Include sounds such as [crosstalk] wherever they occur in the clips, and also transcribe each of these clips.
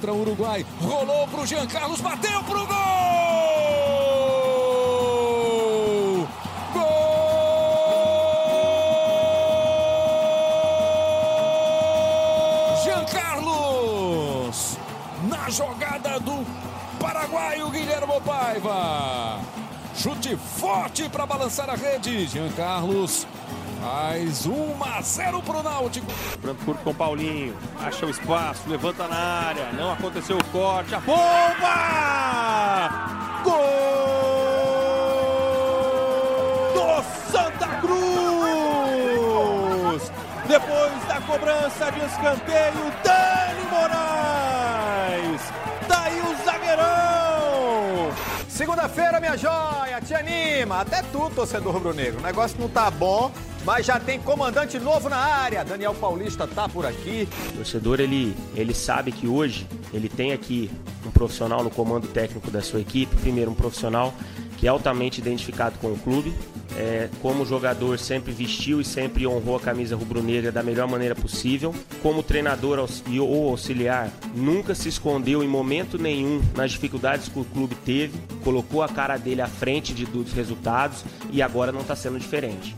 contra o Uruguai. Rolou pro Jean Carlos, bateu pro gol! Gol! Jean Carlos! Na jogada do paraguaio Guilherme Paiva. Chute forte para balançar a rede. Jean Carlos faz 1 a 0 para o Náutico. Branco curto com Paulinho. Acha o espaço, levanta na área. Não aconteceu o corte. A bomba! Gol! Do Santa Cruz! Depois da cobrança de escanteio, Dani Moraes! Daí o zagueirão! Segunda-feira, minha joia, te anima. Até tu, torcedor rubro-negro. O negócio não tá bom, mas já tem comandante novo na área. Daniel Paulista tá por aqui. O torcedor, ele, ele sabe que hoje ele tem aqui um profissional no comando técnico da sua equipe. Primeiro, um profissional que é altamente identificado com o clube. É, como jogador, sempre vestiu e sempre honrou a camisa rubro-negra da melhor maneira possível. Como treinador ou auxiliar, nunca se escondeu em momento nenhum nas dificuldades que o clube teve, colocou a cara dele à frente de, dos resultados e agora não está sendo diferente.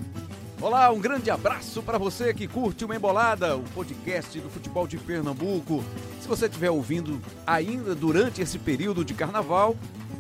Olá, um grande abraço para você que curte o Embolada, o podcast do futebol de Pernambuco. Se você estiver ouvindo ainda durante esse período de carnaval,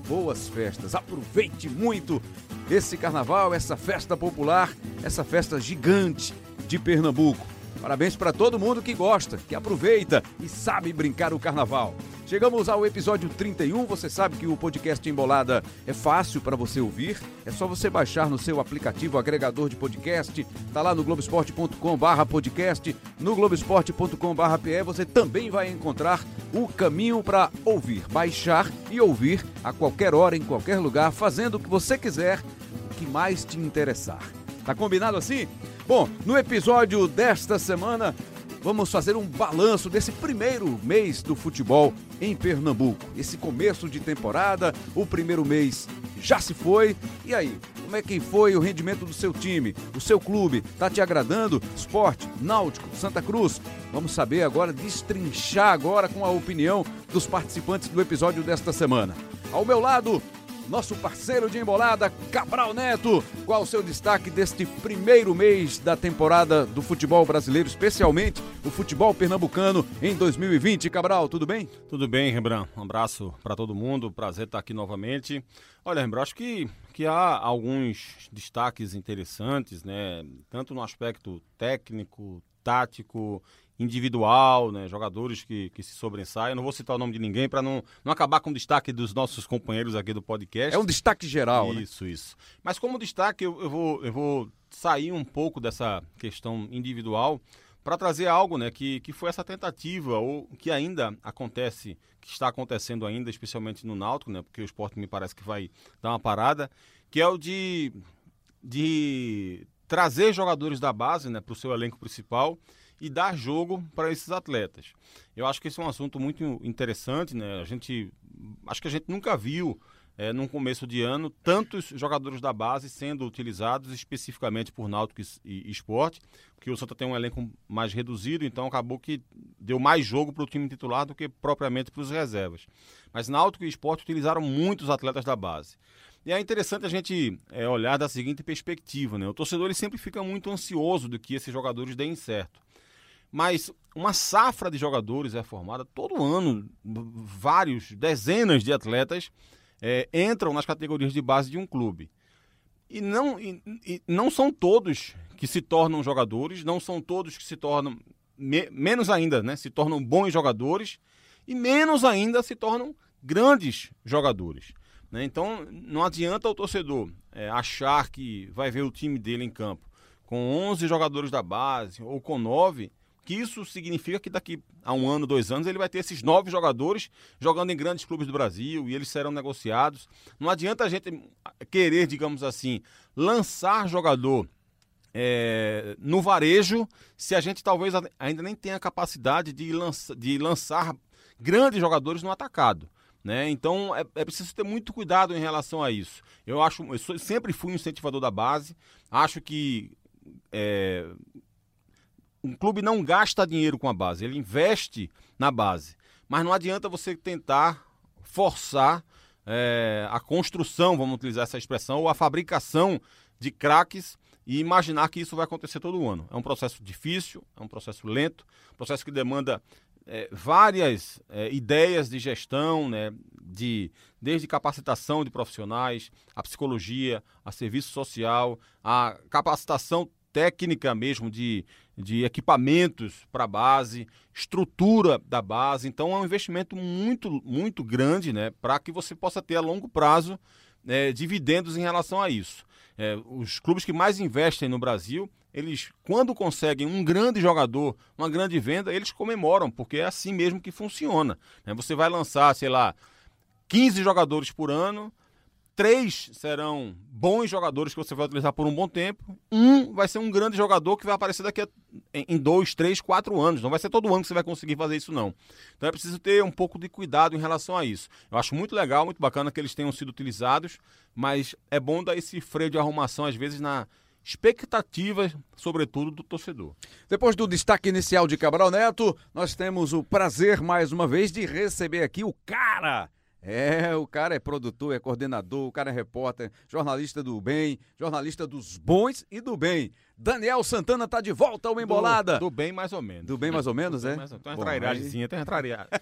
boas festas, aproveite muito esse carnaval, essa festa popular, essa festa gigante de Pernambuco. Parabéns para todo mundo que gosta, que aproveita e sabe brincar o carnaval. Chegamos ao episódio 31. Você sabe que o podcast Embolada é fácil para você ouvir. É só você baixar no seu aplicativo agregador de podcast. Tá lá no globesport.com/podcast, no globesport.com/pe. Você também vai encontrar o caminho para ouvir, baixar e ouvir a qualquer hora, em qualquer lugar, fazendo o que você quiser, o que mais te interessar. Tá combinado assim? Bom, no episódio desta semana, vamos fazer um balanço desse primeiro mês do futebol em Pernambuco. Esse começo de temporada, o primeiro mês já se foi. E aí, como é que foi o rendimento do seu time? O seu clube tá te agradando? Esporte, Náutico, Santa Cruz? Vamos saber agora, destrinchar agora com a opinião dos participantes do episódio desta semana. Ao meu lado, nosso parceiro de embolada, Cabral Neto. Qual o seu destaque deste primeiro mês da temporada do futebol brasileiro, especialmente o futebol pernambucano em 2020? Cabral, tudo bem? Tudo bem, Rembrandt. Um abraço para todo mundo. Prazer estar aqui novamente. Olha, Rembrandt, acho que, que há alguns destaques interessantes, né? Tanto no aspecto técnico, tático, individual, né? jogadores que, que se sobressaem. Eu não vou citar o nome de ninguém para não, não acabar com o destaque dos nossos companheiros aqui do podcast. É um destaque geral, Isso, né? isso. Mas como destaque, eu, eu, vou, eu vou sair um pouco dessa questão individual para trazer algo né, que, que foi essa tentativa, ou que ainda acontece, que está acontecendo ainda, especialmente no Náutico, né, porque o esporte me parece que vai dar uma parada, que é o de, de trazer jogadores da base né, para o seu elenco principal e dar jogo para esses atletas. Eu acho que esse é um assunto muito interessante, né? A gente acho que a gente nunca viu é, num começo de ano tantos jogadores da base sendo utilizados especificamente por Náutico e, e Esporte, porque o Santa tem um elenco mais reduzido, então acabou que deu mais jogo para o time titular do que propriamente para os reservas. Mas Náutico e Esporte utilizaram muitos atletas da base. E é interessante a gente é, olhar da seguinte perspectiva, né? O torcedor ele sempre fica muito ansioso de que esses jogadores deem certo. Mas uma safra de jogadores é formada todo ano, vários, dezenas de atletas é, entram nas categorias de base de um clube. E não, e, e não são todos que se tornam jogadores, não são todos que se tornam, me, menos ainda, né, se tornam bons jogadores, e menos ainda se tornam grandes jogadores. Né? Então não adianta o torcedor é, achar que vai ver o time dele em campo com 11 jogadores da base ou com 9 que isso significa que daqui a um ano, dois anos, ele vai ter esses nove jogadores jogando em grandes clubes do Brasil e eles serão negociados. Não adianta a gente querer, digamos assim, lançar jogador é, no varejo se a gente talvez ainda nem tenha capacidade de, lança, de lançar grandes jogadores no atacado. Né? Então é, é, preciso ter muito cuidado em relação a isso. Eu acho, eu sou, sempre fui um incentivador da base. Acho que é, um clube não gasta dinheiro com a base, ele investe na base. Mas não adianta você tentar forçar é, a construção, vamos utilizar essa expressão, ou a fabricação de craques e imaginar que isso vai acontecer todo ano. É um processo difícil, é um processo lento, processo que demanda é, várias é, ideias de gestão, né, de, desde capacitação de profissionais, a psicologia, a serviço social, a capacitação técnica mesmo de, de equipamentos para a base, estrutura da base. Então é um investimento muito, muito grande né, para que você possa ter a longo prazo é, dividendos em relação a isso. É, os clubes que mais investem no Brasil, eles, quando conseguem um grande jogador, uma grande venda, eles comemoram, porque é assim mesmo que funciona. Né? Você vai lançar, sei lá, 15 jogadores por ano, três serão bons jogadores que você vai utilizar por um bom tempo. Um vai ser um grande jogador que vai aparecer daqui a, em dois, três, quatro anos. Não vai ser todo ano que você vai conseguir fazer isso, não. Então é preciso ter um pouco de cuidado em relação a isso. Eu acho muito legal, muito bacana que eles tenham sido utilizados, mas é bom dar esse freio de arrumação, às vezes, na expectativas, sobretudo, do torcedor. Depois do destaque inicial de Cabral Neto, nós temos o prazer, mais uma vez, de receber aqui o cara é, o cara é produtor, é coordenador, o cara é repórter, jornalista do bem, jornalista dos bons e do bem. Daniel Santana tá de volta ao Embolada. Do, do bem mais ou menos. Do bem mais ou menos, é? Mais, tem uma trairagemzinha, tem uma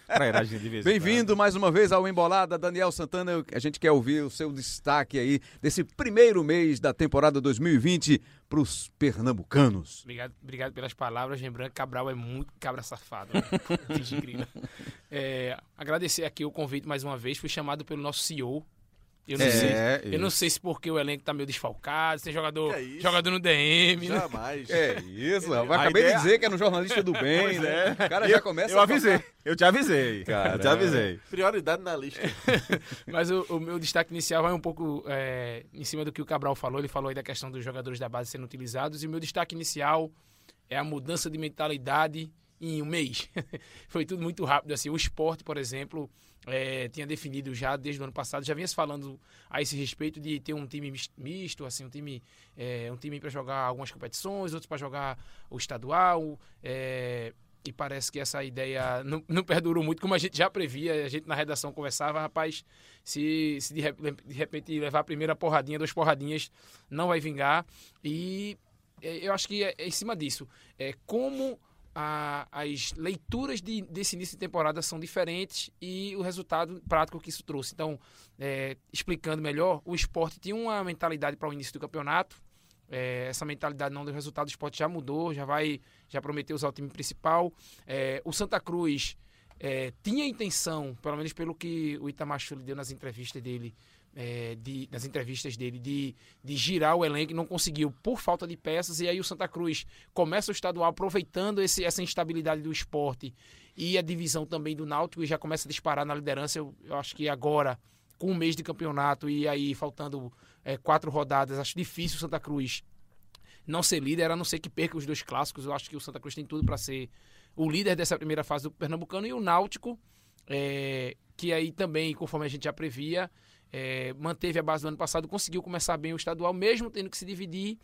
trairagem de vez Bem-vindo mais uma vez ao Embolada, Daniel Santana. A gente quer ouvir o seu destaque aí desse primeiro mês da temporada 2020 para os pernambucanos. Obrigado, obrigado pelas palavras. Lembrando que Cabral é muito cabra safado. Né? [laughs] é, agradecer aqui o convite mais uma vez. Fui chamado pelo nosso CEO, eu não, é, sei, eu não sei se porque o elenco tá meio desfalcado, tem jogador, é jogador no DM. Né? Jamais. Né? É isso, rapaz. Acabei ideia... de dizer que é no jornalista do bem, pois né? É. O cara eu, já começa Eu avisei. Eu te avisei. Cara, eu te avisei. Prioridade na lista. [laughs] Mas o, o, meu destaque inicial vai um pouco é, em cima do que o Cabral falou. Ele falou aí da questão dos jogadores da base sendo utilizados. E o meu destaque inicial é a mudança de mentalidade em um mês. [laughs] Foi tudo muito rápido. Assim, o esporte, por exemplo, é, tinha definido já desde o ano passado, já vinha se falando a esse respeito de ter um time misto, assim, um time, é, um time para jogar algumas competições, outros para jogar o estadual. É, e parece que essa ideia [laughs] não, não, perdurou muito, como a gente já previa, a gente na redação conversava, rapaz, se, se de, de repente levar a primeira porradinha, duas porradinhas, não vai vingar. E é, eu acho que é, é em cima disso. É como a, as leituras de, desse início de temporada são diferentes e o resultado prático que isso trouxe. Então, é, explicando melhor, o esporte tinha uma mentalidade para o início do campeonato. É, essa mentalidade não deu resultado, o esporte já mudou, já vai, já prometeu usar o time principal. É, o Santa Cruz é, tinha intenção, pelo menos pelo que o Itamar Chuli deu nas entrevistas dele, é, de, nas entrevistas dele de, de girar o elenco, não conseguiu por falta de peças, e aí o Santa Cruz começa o estadual aproveitando esse, essa instabilidade do esporte e a divisão também do Náutico e já começa a disparar na liderança. Eu, eu acho que agora, com um mês de campeonato e aí faltando é, quatro rodadas, acho difícil o Santa Cruz não ser líder, a não ser que perca os dois clássicos. Eu acho que o Santa Cruz tem tudo para ser o líder dessa primeira fase do Pernambucano e o Náutico, é, que aí também, conforme a gente já previa, é, manteve a base do ano passado, conseguiu começar bem o estadual, mesmo tendo que se dividir.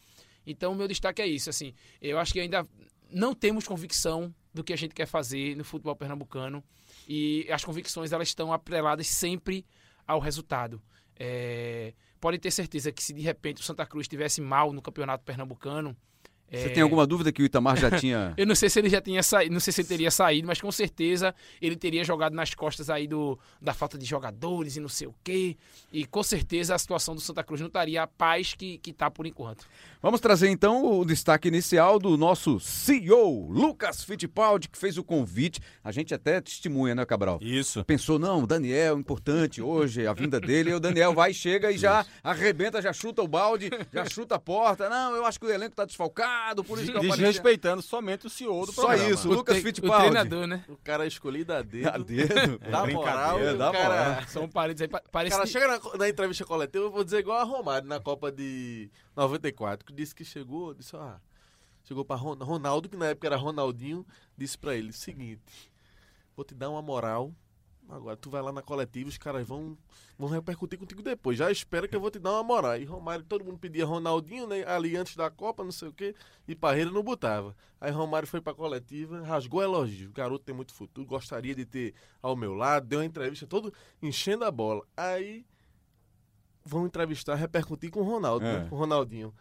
Então, meu destaque é isso. Assim, eu acho que ainda não temos convicção do que a gente quer fazer no futebol pernambucano e as convicções elas estão atreladas sempre ao resultado. É, pode ter certeza que se de repente o Santa Cruz estivesse mal no campeonato pernambucano, você é... tem alguma dúvida que o Itamar já tinha. [laughs] eu não sei se ele já tinha saído, não sei se ele teria saído, mas com certeza ele teria jogado nas costas aí do, da falta de jogadores e não sei o quê. E com certeza a situação do Santa Cruz não estaria a paz que, que tá por enquanto. Vamos trazer então o destaque inicial do nosso CEO, Lucas Fittipaldi, que fez o convite. A gente até testemunha, né, Cabral? Isso. Pensou, não, o Daniel, importante hoje, a vinda dele. E o Daniel vai, chega e já arrebenta, já chuta o balde, já chuta a porta. Não, eu acho que o elenco tá desfalcado, por isso que eu Desrespeitando somente o CEO do Só programa. Só isso, o Lucas Fittipaldi. O treinador, né? O cara escolhido a dedo. A dedo. [laughs] Dá moral. Dá moral. [laughs] São parentes aí. Parece o cara chega na, na entrevista coletiva, eu vou dizer igual a Romário na Copa de 94, que disse que chegou, disse, ah, chegou para Ronaldo, que na época era Ronaldinho, disse para ele, seguinte, vou te dar uma moral Agora tu vai lá na coletiva, os caras vão, vão repercutir contigo depois. Já espera que eu vou te dar uma moral. E Romário, todo mundo pedia Ronaldinho, né? Ali antes da Copa, não sei o quê. E Parreira não botava. Aí Romário foi pra coletiva, rasgou elogio. O garoto tem muito futuro, gostaria de ter ao meu lado. Deu uma entrevista todo enchendo a bola. Aí vão entrevistar, repercutir com o Ronaldo, É. né? Com o Ronaldinho.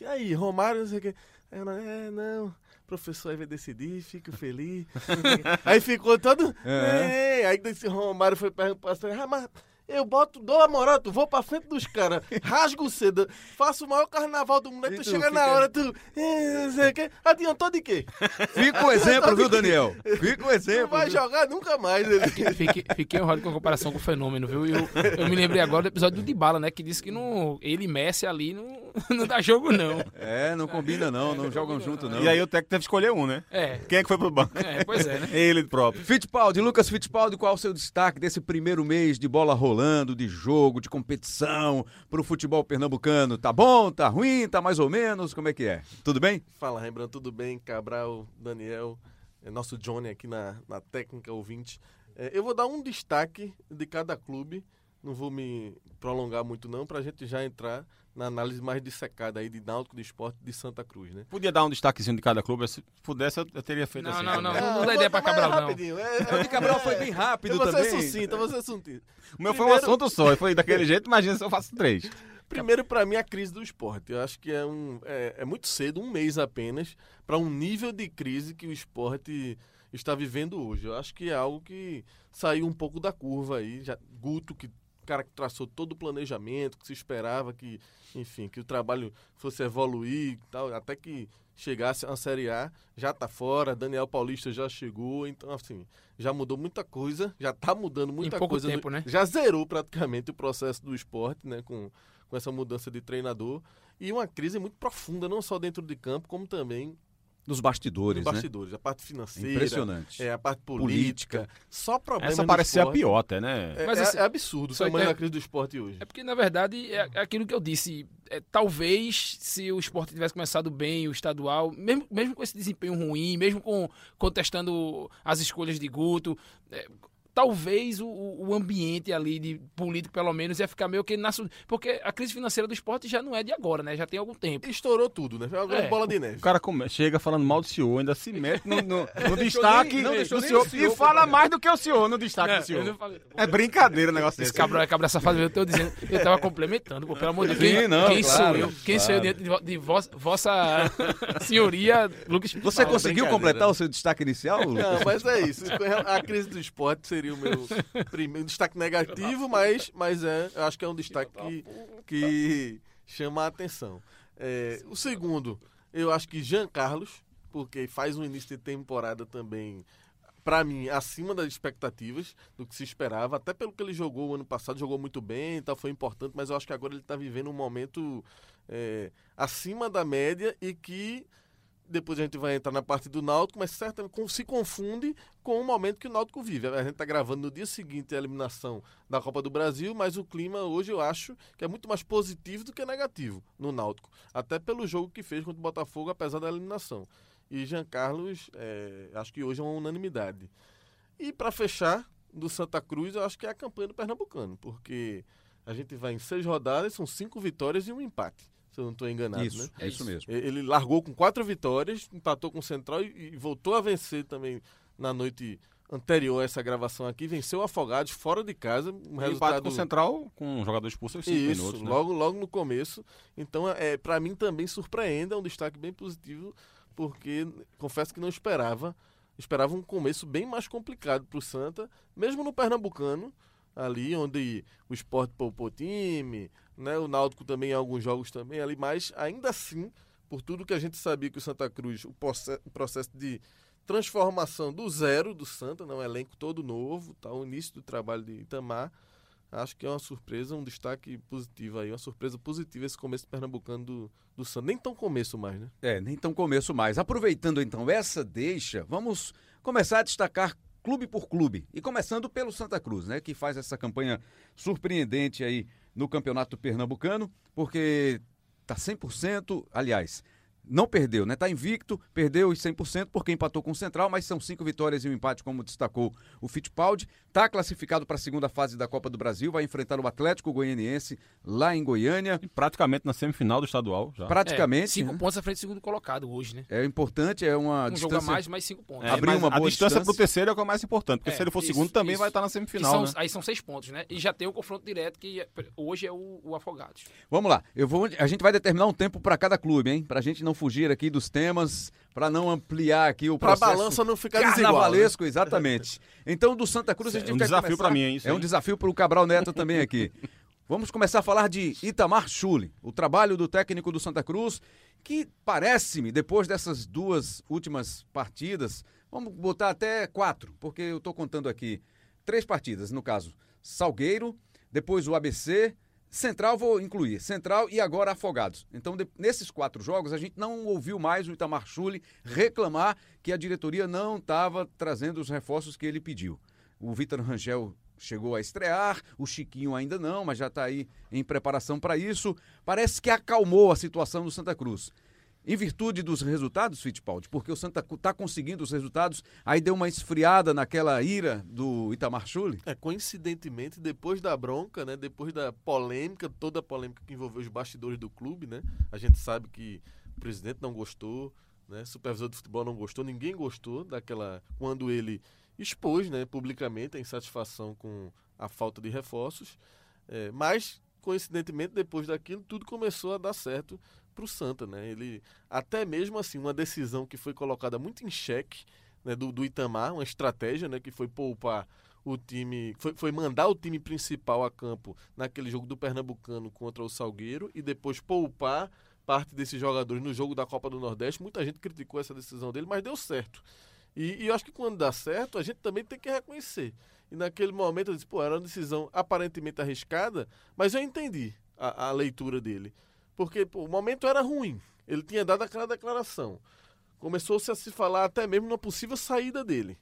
E aí, Romário, não sei o quê. Aí eu, é, não, professor aí vai decidir, fico feliz. [laughs] aí ficou todo. É. Aí desse Romário foi perguntar, ah, mas eu boto, dou a moral, tu vou pra frente dos caras, rasgo cedo, faço o maior carnaval do mundo, aí tu, tu chega na hora, tu. É, não quê. Adiantou de quê? Fica um exemplo, viu, Daniel? Fica um Não exemplo. vai viu? jogar nunca mais. Ele. Fiquei, fiquei honrado com a comparação com o fenômeno, viu? Eu, eu me lembrei agora do episódio do Dybala, né? Que disse que não, ele e Messi ali não, [laughs] não dá jogo, não. É, não combina não, não jogam junto não. E aí o técnico teve que escolher um, né? É, Quem é que foi pro banco? é pois é, né? [laughs] Ele próprio. Fittipaldi, Lucas Fittipaldi, qual o seu destaque desse primeiro mês de bola rolando, de jogo, de competição pro futebol pernambucano? Tá bom, tá ruim, tá mais ou menos? Como é que é? Tudo bem? Fala, Rembrandt, tudo bem? Cabral, Daniel, é nosso Johnny aqui na, na técnica ouvinte. É, eu vou dar um destaque de cada clube, não vou me prolongar muito não, pra gente já entrar na análise mais dissecada aí de Náutico, de Esporte de Santa Cruz, né? Podia dar um destaquezinho de cada clube, se pudesse eu, eu teria feito Não, assim. não, não, não, eu dá ideia pra mais Cabral, não. rapidinho, É, O de Cabral foi bem rápido eu vou também. ser sucinto, eu ser sucinto. O meu foi um assunto só, e foi daquele jeito, imagina se eu faço três. Primeiro, para mim, a crise do esporte. Eu acho que é, um, é, é muito cedo, um mês apenas, para um nível de crise que o esporte está vivendo hoje. Eu acho que é algo que saiu um pouco da curva aí. Já, Guto, que cara que traçou todo o planejamento, que se esperava que, enfim, que o trabalho fosse evoluir e tal, até que chegasse a Série A, já tá fora, Daniel Paulista já chegou, então assim, já mudou muita coisa, já tá mudando muita pouco coisa. tempo, né? Já zerou praticamente o processo do esporte, né, com, com essa mudança de treinador e uma crise muito profunda, não só dentro de campo, como também Nos nos bastidores, né? bastidores, a parte financeira, Impressionante. é, a parte Política. política, só problema Essa parece ser a pior até, né? É, Mas, é- assim, é absurdo o só tamanho que- da crise do esporte hoje. É porque, na verdade, é aquilo que eu disse. É, talvez, se o esporte tivesse começado bem, o estadual, mesmo, mesmo com esse desempenho ruim, mesmo com contestando as escolhas de Guto, é, talvez o, o ambiente ali de político, pelo menos, ia ficar meio que na. Porque a crise financeira do esporte já não é de agora, né? Já tem algum tempo. Estourou tudo, né? Foi uma grande É. bola de neve. O cara come- chega falando mal do senhor, ainda se mete no, no- [laughs] no destaque nem- não do senhor senhor e fala mais do que o senhor no destaque do eu senhor. não falei- É brincadeira o negócio Esse desse. cabra, cabra safado, eu tô dizendo, eu tava complementando, pô, pelo amor de Deus. Quem, não, quem claro, sou eu? Quem sou eu claro. dentro de, de vos- vossa [laughs] senhoria, Lucas Você conseguiu completar o seu destaque inicial? Não, Lucas? mas é isso. A crise do esporte seria o meu primeiro destaque negativo, mas, mas é, eu acho que é um destaque que, que chama a atenção. É, o segundo, eu acho que Jean Carlos, porque faz um início de temporada também, para mim, acima das expectativas do que se esperava, até pelo que ele jogou o ano passado, jogou muito bem, então foi importante, mas eu acho que agora ele está vivendo um momento é, acima da média e que depois a gente vai entrar na parte do Náutico, mas certamente se confunde com o momento que o Náutico vive. A gente está gravando no dia seguinte a eliminação da Copa do Brasil, mas o clima hoje eu acho que é muito mais positivo do que negativo no Náutico. Até pelo jogo que fez contra o Botafogo, apesar da eliminação. E Jean Carlos, é, acho que hoje é uma unanimidade. E para fechar, do Santa Cruz, eu acho que é a campanha do Pernambucano, porque a gente vai em seis rodadas, são cinco vitórias e um empate, se eu não estou enganado. Isso, né? é isso mesmo. Ele largou com quatro vitórias, empatou com o Central e, e voltou a vencer também na noite anterior a essa gravação aqui. Venceu o Afogados fora de casa. Um Empate resultado com o Central, com um jogador expulso aos 5 Isso, minutos. Né? logo, logo no começo. Então, é, para mim também surpreende, é um destaque bem positivo, porque confesso que não esperava. Esperava um começo bem mais complicado para o Santa, mesmo no Pernambucano, ali onde o esporte poupou time, né, o Náutico também em alguns jogos também ali, mas ainda assim, por tudo que a gente sabia que o Santa Cruz, o, proce- o processo de transformação do zero do Santa, não, um elenco todo novo, tá, o início do trabalho de Itamar, Acho que é uma surpresa, um destaque positivo aí, uma surpresa positiva esse começo pernambucano do, do Santos. Nem tão começo mais, né? É, nem tão começo mais. Aproveitando então essa deixa, vamos começar a destacar clube por clube. E começando pelo Santa Cruz, né? Que faz essa campanha surpreendente aí no Campeonato Pernambucano, porque tá 100%, aliás, não perdeu, né? Tá invicto, perdeu os 100% porque empatou com o Central, mas são cinco vitórias e um empate, como destacou o Fittipaldi. Está classificado para a segunda fase da Copa do Brasil, vai enfrentar o Atlético Goianiense lá em Goiânia. E praticamente na semifinal do estadual já. Praticamente. É, cinco né? pontos à frente do segundo colocado hoje, né? É importante, é uma Um jogo distância... a mais, mais cinco pontos. É, Abrir uma a boa distância distância. pro terceiro é o que é o mais importante, porque É, se ele for isso, segundo também isso. vai estar na E semifinal, são- né? Aí são seis pontos, né? E já tem o confronto direto, que hoje é o, o Afogados. Vamos lá, eu vou, a gente vai determinar um tempo para cada clube, hein? Pra gente não fugir aqui dos temas, para não ampliar aqui o Pra processo balança não ficar desigual. né? carnavalesco, exatamente. [laughs] Então, do Santa Cruz, a É gente um vai desafio pra mim, hein, isso É um desafio para o Cabral Neto também aqui. [laughs] Vamos começar a falar de Itamar Chuli, o trabalho do técnico do Santa Cruz, que parece-me, depois dessas duas últimas partidas, vamos botar até quatro, porque eu estou contando aqui três partidas, no caso, Salgueiro, depois o ABC, Central vou incluir, Central e agora Afogados. Então, de- nesses quatro jogos, a gente não ouviu mais o Itamar Chuli reclamar que a diretoria não estava trazendo os reforços que ele pediu. O Vitor Rangel chegou a estrear, o Chiquinho ainda não, mas já está aí em preparação para isso. Parece que acalmou a situação do Santa Cruz. Em virtude dos resultados, Fittipaldi, porque o Santa está conseguindo os resultados, aí deu uma esfriada naquela ira do Itamar Chuli. É, coincidentemente, depois da bronca, né, depois da polêmica, toda a polêmica que envolveu os bastidores do clube, né, a gente sabe que o presidente não gostou, né, supervisor de futebol não gostou, ninguém gostou daquela quando ele expôs, né, publicamente a insatisfação com a falta de reforços, é, mas coincidentemente depois daquilo tudo começou a dar certo para o Santa, né? Ele até mesmo assim uma decisão que foi colocada muito em xeque né, do, do Itamar, uma estratégia, né, que foi poupar o time, foi, foi mandar o time principal a campo naquele jogo do Pernambucano contra o Salgueiro e depois poupar parte desses jogadores no jogo da Copa do Nordeste. Muita gente criticou essa decisão dele, mas deu certo. E, e eu acho que quando dá certo, a gente também tem que reconhecer. E naquele momento eu disse, pô, era uma decisão aparentemente arriscada, mas eu entendi a, a leitura dele. Porque pô, o momento era ruim. Ele tinha dado aquela declaração. Começou-se a se falar até mesmo na possível saída dele.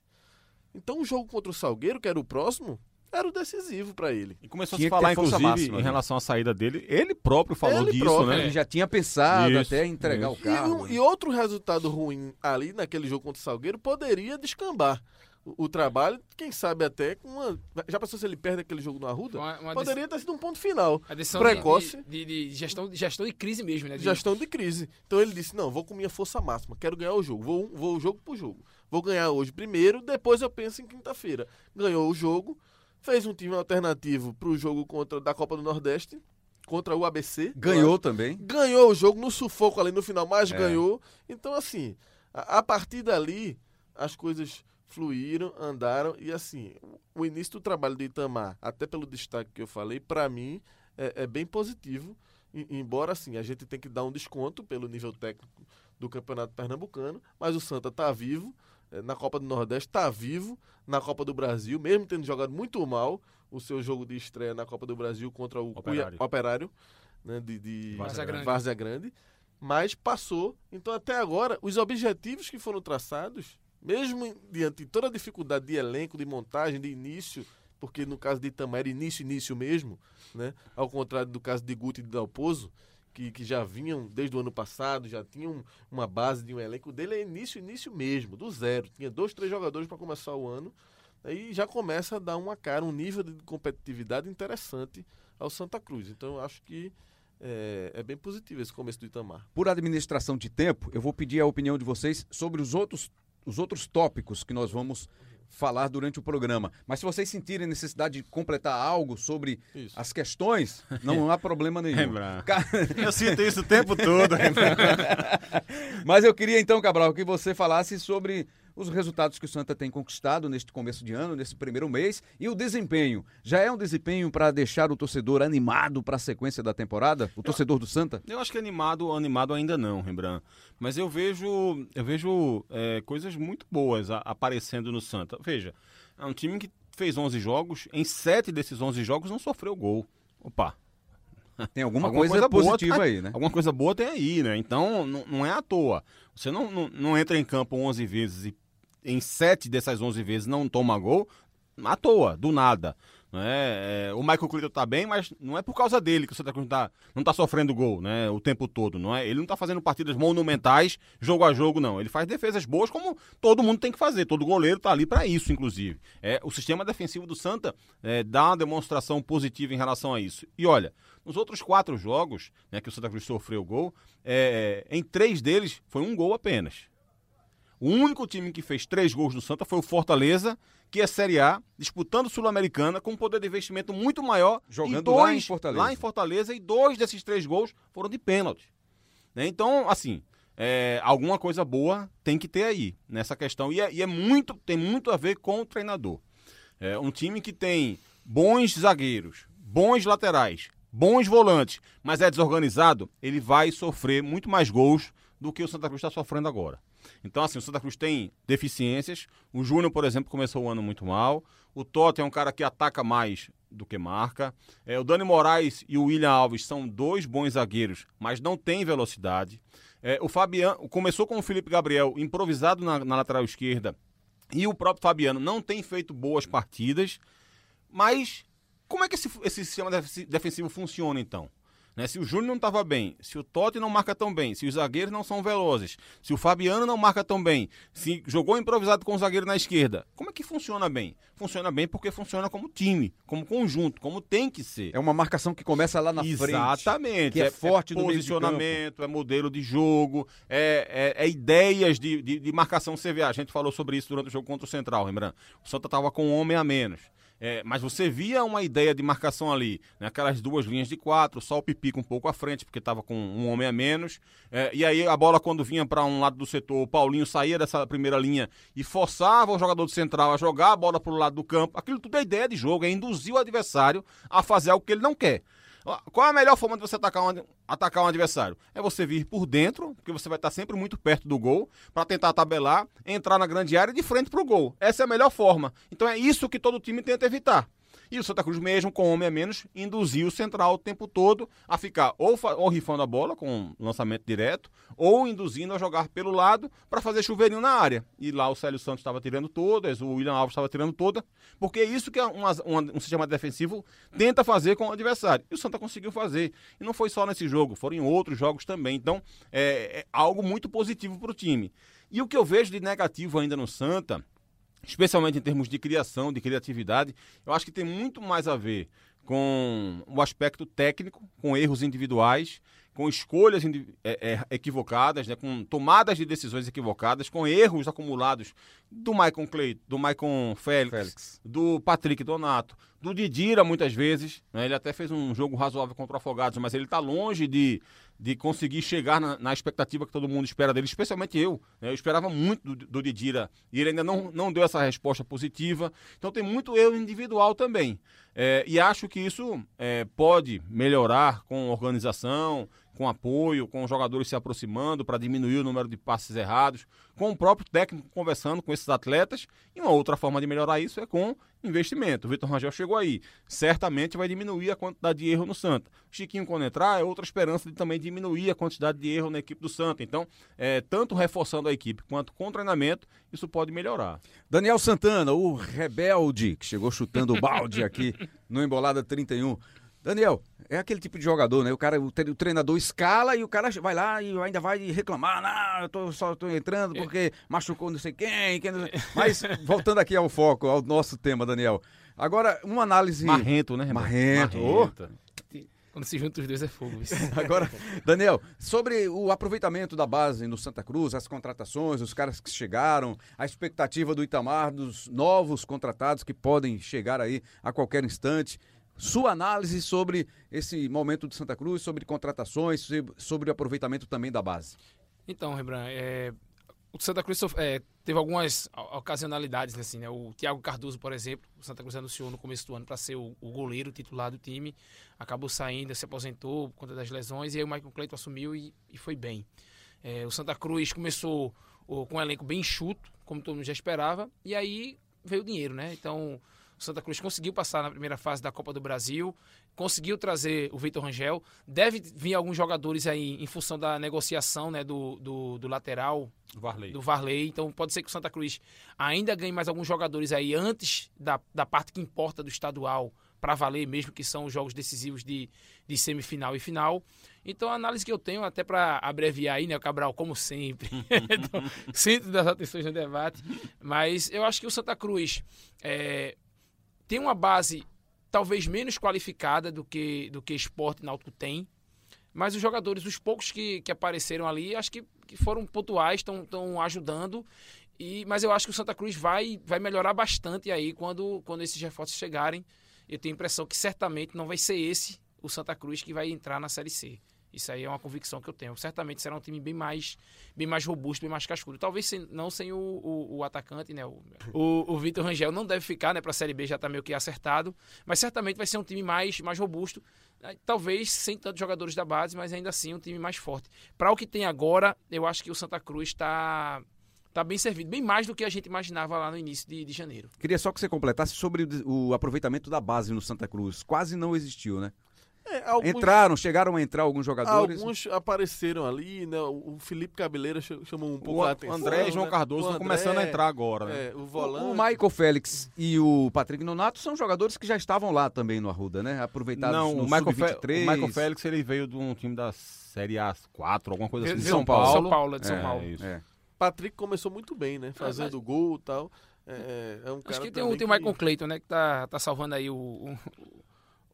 Então o jogo contra o Salgueiro, que era o próximo, era o decisivo para ele. E começou a Tinha se que falar, inclusive, máxima, em né? relação à saída dele. Ele próprio falou Ele disso, próprio, né? Ele já tinha pensado Isso, até entregar isso. o carro. E, né? e outro resultado ruim ali naquele jogo contra o Salgueiro poderia descambar o, trabalho, quem sabe até com uma. Já pensou se ele perde aquele jogo no Arruda? Uma, uma Poderia ter sido um ponto final. A decisão precoce. De, de- de gestão, de gestão de crise mesmo, né? De- Gestão de crise. Então ele disse: não, vou com minha força máxima, quero ganhar o jogo. Vou, vou jogo por jogo. Vou ganhar hoje primeiro, depois eu penso em quinta-feira. Ganhou o jogo, fez um time alternativo para o jogo contra da Copa do Nordeste, contra o ABC. Ganhou também. ganhou o jogo no sufoco ali no final, mas É. ganhou. Então, assim, a, a partir dali, as coisas fluíram, andaram. E, assim, o início do trabalho do Itamar, até pelo destaque que eu falei, para mim é, é bem positivo. E- embora, assim, a gente tem que dar um desconto pelo nível técnico do Campeonato Pernambucano, mas o Santa tá vivo. eh, Na Copa do Nordeste está vivo, na Copa do Brasil, mesmo tendo jogado muito mal o seu jogo de estreia na Copa do Brasil contra o Operário. Operário né, de, de Várzea Grande. Várzea Grande, mas passou. Então, até agora, os objetivos que foram traçados, mesmo diante de toda a dificuldade de elenco, de montagem, de início, porque no caso de Itamar era início, início mesmo, né, ao contrário do caso de Guti e de Dalpozo, que, que já vinham desde o ano passado, já tinham uma base de um elenco dele, é início, início mesmo, do zero. Tinha dois, três jogadores para começar o ano. Aí já começa a dar uma cara, um nível de competitividade interessante ao Santa Cruz. Então eu acho que é, é bem positivo esse começo do Itamar. Por administração de tempo, eu vou pedir a opinião de vocês sobre os outros, os outros tópicos que nós vamos falar durante o programa. Mas se vocês sentirem necessidade de completar algo sobre Isso. as questões, não há problema nenhum. Ca- Eu sinto isso o tempo todo. [laughs] Mas eu queria então, Cabral, que você falasse sobre os resultados que o Santa tem conquistado neste começo de ano, nesse primeiro mês, e o desempenho. Já é um desempenho para deixar o torcedor animado para a sequência da temporada? O torcedor do Santa? Eu acho que animado, animado ainda não, Rembrandt. Mas eu vejo, eu vejo é, coisas muito boas a- aparecendo no Santa. Veja, é um time que fez 11 jogos, em 7 desses 11 jogos não sofreu gol. Opa, Tem alguma, Alguma coisa, coisa boa positiva tá- aí, né? alguma coisa boa tem aí, né? Então, não, não é à toa. Você não, não, não entra em campo 11 vezes e em 7 dessas 11 vezes não toma gol, à toa, do nada. Não é? o Michael Clayton tá bem, mas não é por causa dele que o Santa Cruz tá, não tá sofrendo gol né, o tempo todo. não é? Ele não tá fazendo partidas monumentais, jogo a jogo, não. Ele faz defesas boas como todo mundo tem que fazer. Todo goleiro tá ali para isso, inclusive. É, o sistema defensivo do Santa é, dá uma demonstração positiva em relação a isso. E olha, nos outros quatro jogos né, que o Santa Cruz sofreu gol, é, em três deles foi um gol apenas. O único time que fez três gols no Santa foi o Fortaleza, que é Série A, disputando Sul-Americana, com um poder de investimento muito maior. Jogando dois, lá em Fortaleza. Lá em Fortaleza, e dois desses três gols foram de pênalti. Né? Então, assim, é, alguma coisa boa tem que ter aí nessa questão. E, é, e é muito, tem muito a ver com o treinador. É um time que tem bons zagueiros, bons laterais, bons volantes, mas é desorganizado, ele vai sofrer muito mais gols do que o Santa Cruz está sofrendo agora. Então, assim, o Santa Cruz tem deficiências. O Júnior, por exemplo, começou o ano muito mal. O Totti é um cara que ataca mais do que marca. É, o Dani Moraes e o William Alves são dois bons zagueiros, mas não tem velocidade. É, o Fabiano começou com o Felipe Gabriel improvisado na, na lateral esquerda e o próprio Fabiano não tem feito boas partidas. Mas como é que esse, esse sistema defensivo funciona então? Né? Se o Júnior não estava bem, se o Totti não marca tão bem, se os zagueiros não são velozes, se o Fabiano não marca tão bem, se jogou improvisado com o zagueiro na esquerda, como é que funciona bem? Funciona bem porque funciona como time, como conjunto, como tem que ser. É uma marcação que começa lá na Exatamente. frente. Exatamente. Que é, é forte é no posicionamento, é modelo de jogo, é, é, é ideias de, de, de, marcação CVA. A gente falou sobre isso durante o jogo contra o Central, lembrando. O Santa estava com um homem a menos. É, mas você via uma ideia de marcação ali, né? aquelas duas linhas de quatro, só o Pipico um pouco à frente, porque estava com um homem a menos. É, e aí a bola, quando vinha para um lado do setor, o Paulinho saía dessa primeira linha e forçava o jogador de central a jogar a bola para o lado do campo. Aquilo tudo é ideia de jogo, é induzir o adversário a fazer algo que ele não quer. Qual é a melhor forma de você atacar um, atacar um adversário? É você vir por dentro, porque você vai estar sempre muito perto do gol, para tentar tabelar, entrar na grande área de frente para o gol. Essa é a melhor forma. Então é isso que todo time tenta evitar. E o Santa Cruz, mesmo com homem a menos, induziu o central o tempo todo a ficar ou, ou rifando a bola com lançamento direto, ou induzindo a jogar pelo lado para fazer chuveirinho na área. E lá o Célio Santos estava tirando todas, o William Alves estava tirando toda, porque é isso que uma, um sistema defensivo tenta fazer com o adversário. E o Santa conseguiu fazer. E não foi só nesse jogo, foram em outros jogos também. Então, é, é algo muito positivo para o time. E o que eu vejo de negativo ainda no Santa especialmente em termos de criação, de criatividade, eu acho que tem muito mais a ver com o aspecto técnico, com erros individuais, com escolhas é, é, equivocadas, né, com tomadas de decisões equivocadas, com erros acumulados do Maicon Clay, do Maicon Félix, Félix, do Patrick Donato, do Didira muitas vezes. Né, ele até fez um jogo razoável contra o Afogados, mas ele está longe de, de conseguir chegar na, na, expectativa que todo mundo espera dele, especialmente eu. Né, eu esperava muito do, do Didira e ele ainda não, não deu essa resposta positiva. Então tem muito erro individual também. É, e acho que isso é, pode melhorar com organização, com apoio, com os jogadores se aproximando para diminuir o número de passes errados, com o próprio técnico conversando com esses atletas. E uma outra forma de melhorar isso é com investimento. O Vitor Rangel chegou aí. Certamente vai diminuir a quantidade de erro no Santa. Chiquinho, quando entrar, é outra esperança de também diminuir a quantidade de erro na equipe do Santa. Então, é, tanto reforçando a equipe quanto com treinamento, isso pode melhorar. Daniel Santana, o rebelde, que chegou chutando o balde aqui no Embolada 31. Daniel, é aquele tipo de jogador, né? O cara, o treinador escala e o cara vai lá e ainda vai reclamar, não, eu tô, só tô entrando porque machucou não sei quem, quem não sei... Mas voltando aqui ao foco, ao nosso tema, Daniel. Agora, uma análise. Marrento, né? Marrento. Marrento. Quando se junta os dois é fogo. Isso. [laughs] Agora, Daniel, sobre o aproveitamento da base no Santa Cruz, as contratações, os caras que chegaram, a expectativa do Itamar, dos novos contratados que podem chegar aí a qualquer instante sua análise sobre esse momento de Santa Cruz, sobre contratações, sobre o aproveitamento também da base. Então, Rembrandt, é, o Santa Cruz é, teve algumas ocasionalidades, né, assim, né? O Thiago Cardoso, por exemplo, o Santa Cruz anunciou no começo do ano para ser o, o, goleiro titular do time, acabou saindo, se aposentou por conta das lesões, e aí o Michael Cleiton assumiu e, e foi bem. É, o Santa Cruz começou com um elenco bem enxuto, como todo mundo já esperava, e aí veio o dinheiro, né? Então, O Santa Cruz conseguiu passar na primeira fase da Copa do Brasil, conseguiu trazer o Vitor Rangel. Deve vir alguns jogadores aí em função da negociação né, do, do, do lateral Varley. do Varley. Então pode ser que o Santa Cruz ainda ganhe mais alguns jogadores aí antes da, da parte que importa do estadual para valer mesmo, que são os jogos decisivos de, de semifinal e final. Então a análise que eu tenho, até para abreviar aí, né, Cabral, como sempre, [laughs] então, centro das atenções no debate, mas eu acho que o Santa Cruz é, tem uma base talvez menos qualificada do que do que Esporte Náutico tem, mas os jogadores, os poucos que, que apareceram ali, acho que, que foram pontuais, estão ajudando. E, mas eu acho que o Santa Cruz vai, vai melhorar bastante aí quando, quando esses reforços chegarem. Eu tenho a impressão que certamente não vai ser esse o Santa Cruz que vai entrar na Série C. Isso aí é uma convicção que eu tenho. Certamente será um time bem mais, bem mais robusto, bem mais cascudo. Talvez sem, não sem o, o, o, atacante, né? O, o, o Vitor Rangel não deve ficar, né? Para a Série B já está meio que acertado. Mas certamente vai ser um time mais, mais robusto. Talvez sem tantos jogadores da base, mas ainda assim um time mais forte. Para o que tem agora, eu acho que o Santa Cruz está tá bem servido, bem mais do que a gente imaginava lá no início de, de janeiro. Queria só que você completasse sobre o, o aproveitamento da base no Santa Cruz. Quase não existiu, né? É, alguns, Entraram, chegaram a entrar alguns jogadores. Alguns apareceram ali, né? O Felipe Cabeleira chamou um pouco o a atenção. André e João né? Cardoso estão começando a entrar agora, né? É, o volante. o Michael Félix e o Patrick Nonato são jogadores que já estavam lá também no Arruda, né? Aproveitados Não, no o Michael, Fe- Sub-23. o Michael Félix ele veio de um time da Série A4, alguma coisa assim, de São de Paulo. São Paulo, de São É, Paulo. isso. É. Patrick começou muito bem, né? Fazendo gol e tal. É, é um cara Acho que tem, o, tem o Michael Clayton, né? Que tá, tá salvando aí o, o,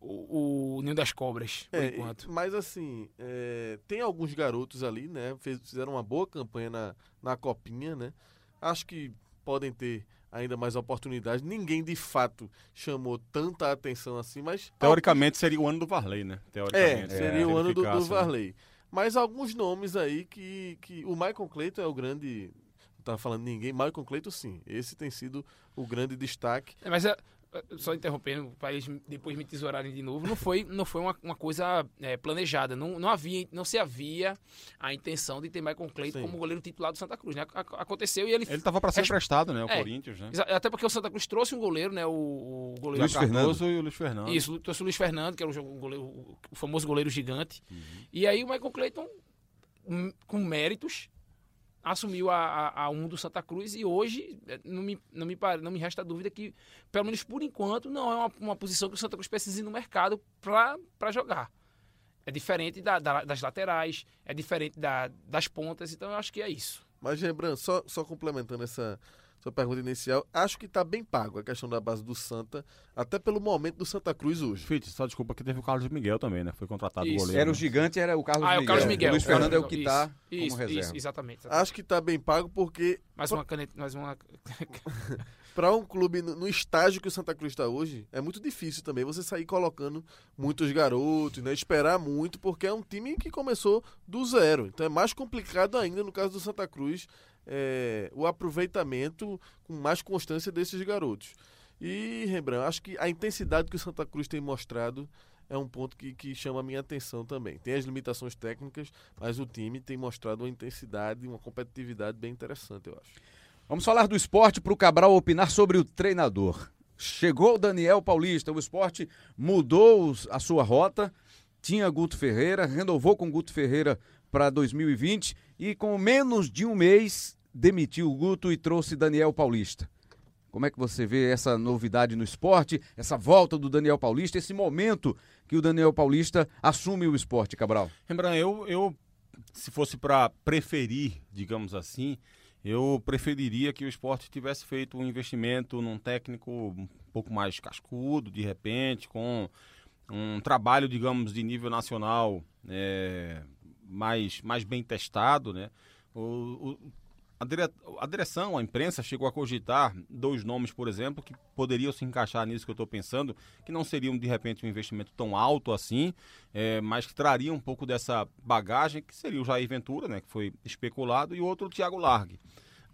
o, o Ninho das Cobras, por É, enquanto. Mas assim, é, tem alguns garotos ali, né? fez- fizeram uma boa campanha na, na copinha, né? Acho que podem ter ainda mais oportunidades. Ninguém de fato chamou tanta atenção assim, mas. Teoricamente seria o ano do Varley, né? É, Teoricamente. seria se o ano do, do né? Varley. Mas alguns nomes aí que, que. O Michael Clayton é o grande. Não tava falando ninguém. Michael Clayton, sim. Esse tem sido o grande destaque. É, mas é, é, só interrompendo, para eles depois me tesourarem de novo, não foi, não foi uma, uma coisa é, planejada. Não, não, havia, não se havia a intenção de ter Michael Clayton Sim. como goleiro titular do Santa Cruz. Né? Ac- Aconteceu e ele. Ele tava para ser emprestado, né? O É. Corinthians, né? Até porque o Santa Cruz trouxe um goleiro, né? O, o goleiro Luiz. Cardoso e o Luiz Fernando. Isso, trouxe o Luiz Fernando, que era o, goleiro- o- o famoso goleiro gigante. Uhum. E aí o Michael Clayton, hum, com méritos, assumiu a, a, a um do Santa Cruz e hoje eh, não me, não, me, não me resta dúvida que, pelo menos por enquanto, não é uma, uma posição que o Santa Cruz precisa ir no mercado para jogar. É diferente da- da- das laterais, é diferente da- das pontas, então eu acho que é isso. Mas, Rembrandt, só, só complementando essa sua pergunta inicial, acho que está bem pago a questão da base do Santa, até pelo momento do Santa Cruz hoje. Fitz, só desculpa que teve o Carlos Miguel também, né? Foi contratado o Isso. goleiro. Era o né? gigante, era o Carlos ah, é Miguel. o Carlos Miguel. O Luiz o Carlos Fernando é o que está Isso, como isso, reserva. Isso, exatamente. Acho que está bem pago porque Mais uma caneta, mais uma. [laughs] para um clube no, no estágio que o Santa Cruz está hoje, é muito difícil também você sair colocando muitos garotos, né? Esperar muito, porque é um time que começou do zero. Então é mais complicado ainda no caso do Santa Cruz é, o aproveitamento com mais constância desses garotos. E, Rembrandt, acho que a intensidade que o Santa Cruz tem mostrado é um ponto que, que chama a minha atenção também. Tem as limitações técnicas, mas o time tem mostrado uma intensidade, uma competitividade bem interessante, eu acho. Vamos falar do esporte para o Cabral opinar sobre o treinador. Chegou o Daniel Paulista, o esporte mudou a sua rota, tinha Guto Ferreira, renovou com Guto Ferreira para 2020 e com menos de um mês demitiu o Guto e trouxe Daniel Paulista. Como é que você vê essa novidade no esporte, essa volta do Daniel Paulista, esse momento que o Daniel Paulista assume o esporte, Cabral? Rembrandt, eu, eu se fosse para preferir, digamos assim, eu preferiria que o esporte tivesse feito um investimento num técnico um pouco mais cascudo, de repente, com um trabalho, digamos, de nível nacional é, mais, mais bem testado, né? O, o- a, dire- a direção, a imprensa chegou a cogitar dois nomes, por exemplo, que poderiam se encaixar nisso que eu estou pensando, que não seriam de repente um investimento tão alto assim, é, mas que traria um pouco dessa bagagem, que seria o Jair Ventura, né, que foi especulado, e o outro o Thiago Largue.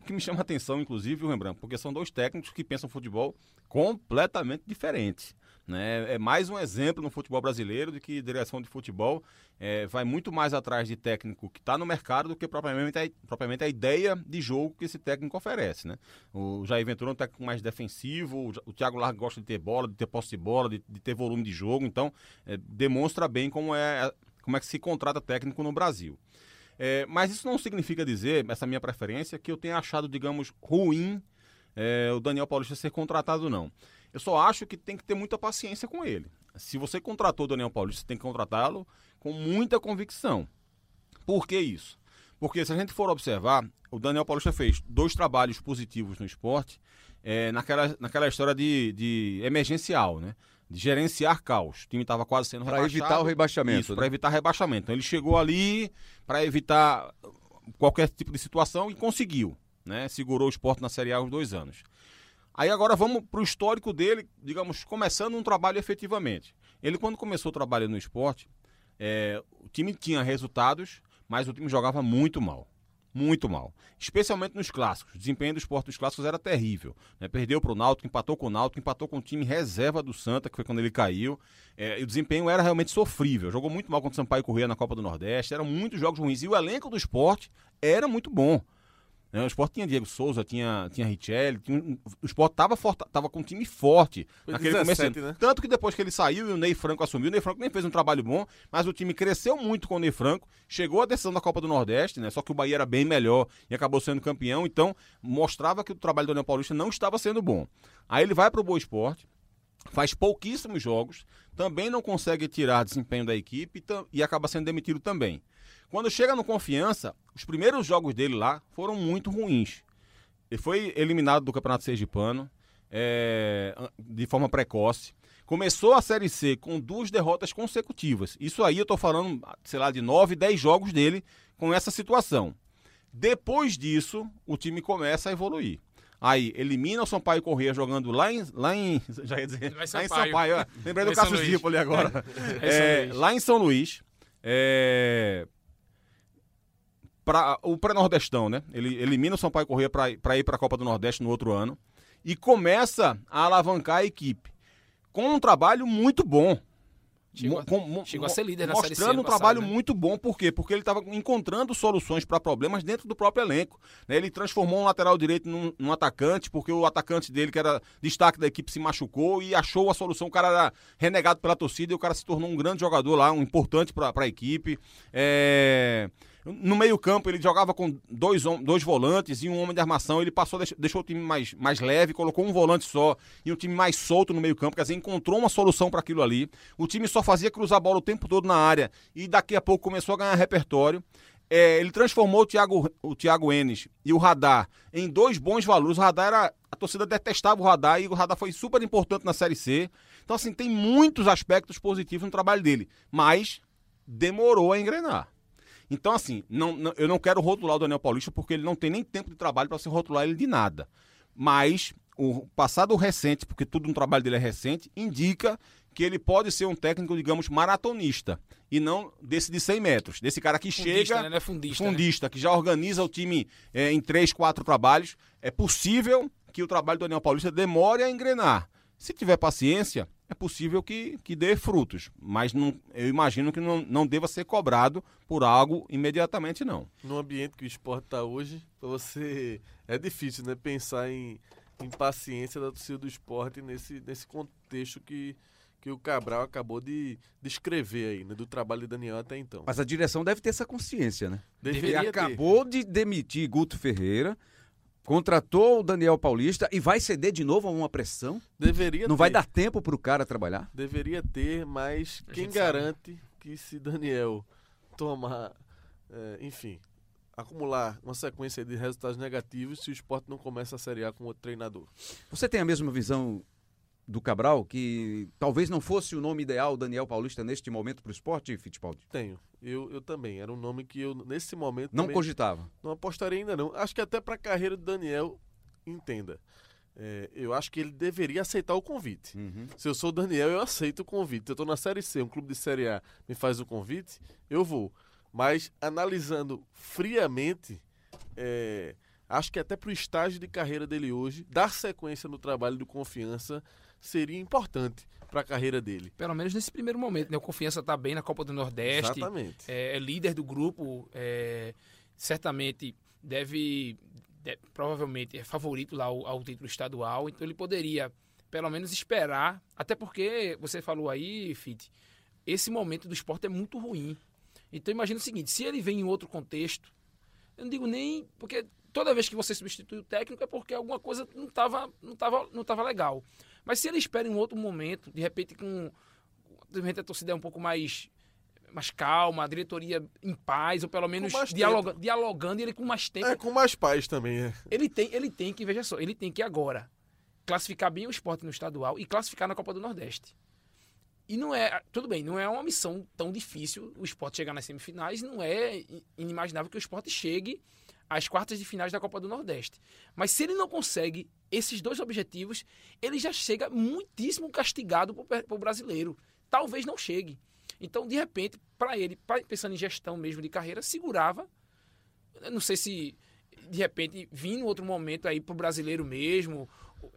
O que me chama a atenção, inclusive, viu, Rembrandt, porque são dois técnicos que pensam futebol completamente diferente. Né? É mais um exemplo no futebol brasileiro de que direção de futebol é, vai muito mais atrás de técnico que está no mercado do que propriamente a, propriamente a ideia de jogo que esse técnico oferece. Né? O Jair Ventura é um técnico mais defensivo, o, Thiago Largo gosta de ter bola, de ter posse de bola, de, de ter volume de jogo, então é, demonstra bem como é, como é que se contrata técnico no Brasil. É, mas isso não significa dizer, essa minha preferência, que eu tenha achado, digamos, ruim é, o Daniel Paulista ser contratado, não. Eu só acho que tem que ter muita paciência com ele. Se você contratou o Daniel Paulista, você tem que contratá-lo com muita convicção. Por que isso? Porque se a gente for observar, o Daniel Paulista fez dois trabalhos positivos no esporte é, naquela, naquela história de, de emergencial, né? De gerenciar caos. O time estava quase sendo. Para evitar o rebaixamento. Isso, né? para evitar rebaixamento. Então ele chegou ali para evitar qualquer tipo de situação e conseguiu. Né? Segurou o esporte na Série A os dois anos. Aí agora vamos para o histórico dele, digamos, começando um trabalho efetivamente. Ele, quando começou o trabalho no esporte, é, o time tinha resultados, mas o time jogava muito mal. Muito mal. Especialmente nos clássicos. O desempenho do esporte dos clássicos era terrível. Né? Perdeu para o Náutico, empatou com o Náutico, empatou com o time reserva do Santa, que foi quando ele caiu. É, e o desempenho era realmente sofrível. Jogou muito mal contra o Sampaio Corrêa na Copa do Nordeste. Eram muitos jogos ruins. E o elenco do esporte era muito bom. Né? O Sport tinha Diego Souza, tinha, tinha Richelli, tinha, o Sport tava, tava com um time forte Foi naquele 17, começo. Né? Tanto que depois que ele saiu e o Ney Franco assumiu, o Ney Franco nem fez um trabalho bom, mas o time cresceu muito com o Ney Franco, chegou à decisão da Copa do Nordeste, né? Só que o Bahia era bem melhor e acabou sendo campeão, então mostrava que o trabalho do Daniel Paulista não estava sendo bom. Aí ele vai para o Boa Esporte, faz pouquíssimos jogos, também não consegue tirar desempenho da equipe e acaba sendo demitido também. Quando chega no Confiança, os primeiros jogos dele lá foram muito ruins. Ele foi eliminado do Campeonato Sergipano é, de forma precoce. Começou a Série C com duas derrotas consecutivas. Isso aí eu estou falando, sei lá, de nove, dez jogos dele com essa situação. Depois disso, o time começa a evoluir. Aí, elimina o Sampaio Corrêa jogando lá em. Lá em [laughs] já ia dizer. Lá em Sampaio. Sampaio Lembrei do Cássio Zipo ali agora. [laughs] É, é, lá em São Luís. É, para o pré-nordestão, né? Ele elimina o Sampaio Corrêa para ir para a Copa do Nordeste no outro ano e começa a alavancar a equipe com um trabalho muito bom. Chegou, com, chegou a ser líder na Mostrando série um trabalho né? muito bom, por quê? Porque ele estava encontrando soluções para problemas dentro do próprio elenco. Né? Ele transformou um lateral direito num, num, atacante, porque o atacante dele, que era destaque da equipe, se machucou e achou a solução. O cara era renegado pela torcida e o cara se tornou um grande jogador lá, um importante para a equipe. É... No meio-campo, ele jogava com dois, dois volantes e um homem de armação. Ele passou, deixou o time mais, mais leve, colocou um volante só e um time mais solto no meio-campo. Quer dizer, encontrou uma solução para aquilo ali. O time só fazia cruzar a bola o tempo todo na área e daqui a pouco começou a ganhar repertório. É, ele transformou o Thiago, o Thiago Enes e o Radar em dois bons valores. O Radar era. A torcida detestava o Radar e o Radar foi super importante na Série C. Então, assim, tem muitos aspectos positivos no trabalho dele. Mas demorou a engrenar. Então, assim, não, não, eu não quero rotular o Daniel Paulista porque ele não tem nem tempo de trabalho para se rotular ele de nada. Mas o passado recente, porque tudo no trabalho dele é recente, indica que ele pode ser um técnico, digamos, maratonista. E não desse de 100 metros. Desse cara que fundista, chega. Né? É fundista, fundista né? que já organiza o time é, em três, quatro trabalhos. É possível que o trabalho do Daniel Paulista demore a engrenar. Se tiver paciência, é possível que, que dê frutos, mas não, eu imagino que não, não deva ser cobrado por algo imediatamente, não. No ambiente que o esporte está hoje, você é difícil né, pensar em, em paciência da torcida do esporte nesse, nesse contexto que, que o Cabral acabou de descrever aí, né, do trabalho de Daniel até então. Mas a direção deve ter essa consciência, né? Deveria Ele acabou ter. de demitir Guto Ferreira, Contratou o Daniel Paulista e vai ceder de novo a uma pressão? Deveria Não ter. vai dar tempo para o cara trabalhar? Deveria ter, mas a quem garante sabe. que se Daniel tomar, é, enfim, acumular uma sequência de resultados negativos se o esporte não começa a Série A com outro treinador? Você tem a mesma visão do Cabral, que talvez não fosse o nome ideal Daniel Paulista neste momento para o esporte, Fittipaldi? Tenho. Eu, eu também. Era um nome que eu, nesse momento. Não cogitava? Não apostaria ainda, não. Acho que até para a carreira do Daniel, entenda. É, eu acho que ele deveria aceitar o convite. Uhum. Se eu sou o Daniel, eu aceito o convite. Eu estou na Série C, um clube de Série A me faz o convite, eu vou. Mas analisando friamente, é, acho que até para o estágio de carreira dele hoje, dar sequência no trabalho de confiança seria importante para a carreira dele. Pelo menos nesse primeiro momento, né? O Confiança tá bem na Copa do Nordeste. Exatamente. É, é líder do grupo. é, certamente deve, de- Provavelmente é favorito lá ao, ao título estadual. Então ele poderia, pelo menos, esperar. Até porque, você falou aí, Fit, esse momento do esporte é muito ruim. Então imagina o seguinte: se ele vem em outro contexto, eu não digo nem. Porque toda vez que você substitui o técnico é porque alguma coisa não estava não tava, não tava legal. Mas se ele espera em um outro momento, de repente com. De repente a torcida é um pouco mais. Mais calma, a diretoria em paz, ou pelo menos dialoga, dialogando e ele com mais tempo. É com mais paz também, é. Ele tem, ele tem que, veja só, ele tem que agora classificar bem o esporte no estadual e classificar na Copa do Nordeste. E não é, tudo bem, não é uma missão tão difícil o esporte chegar nas semifinais, não é inimaginável que o esporte chegue às quartas de finais da Copa do Nordeste. Mas se ele não consegue esses dois objetivos, ele já chega muitíssimo castigado para o brasileiro. Talvez não chegue. Então, de repente, para ele, pensando em gestão mesmo de carreira, segurava eu não sei se de repente em outro momento aí pro brasileiro mesmo,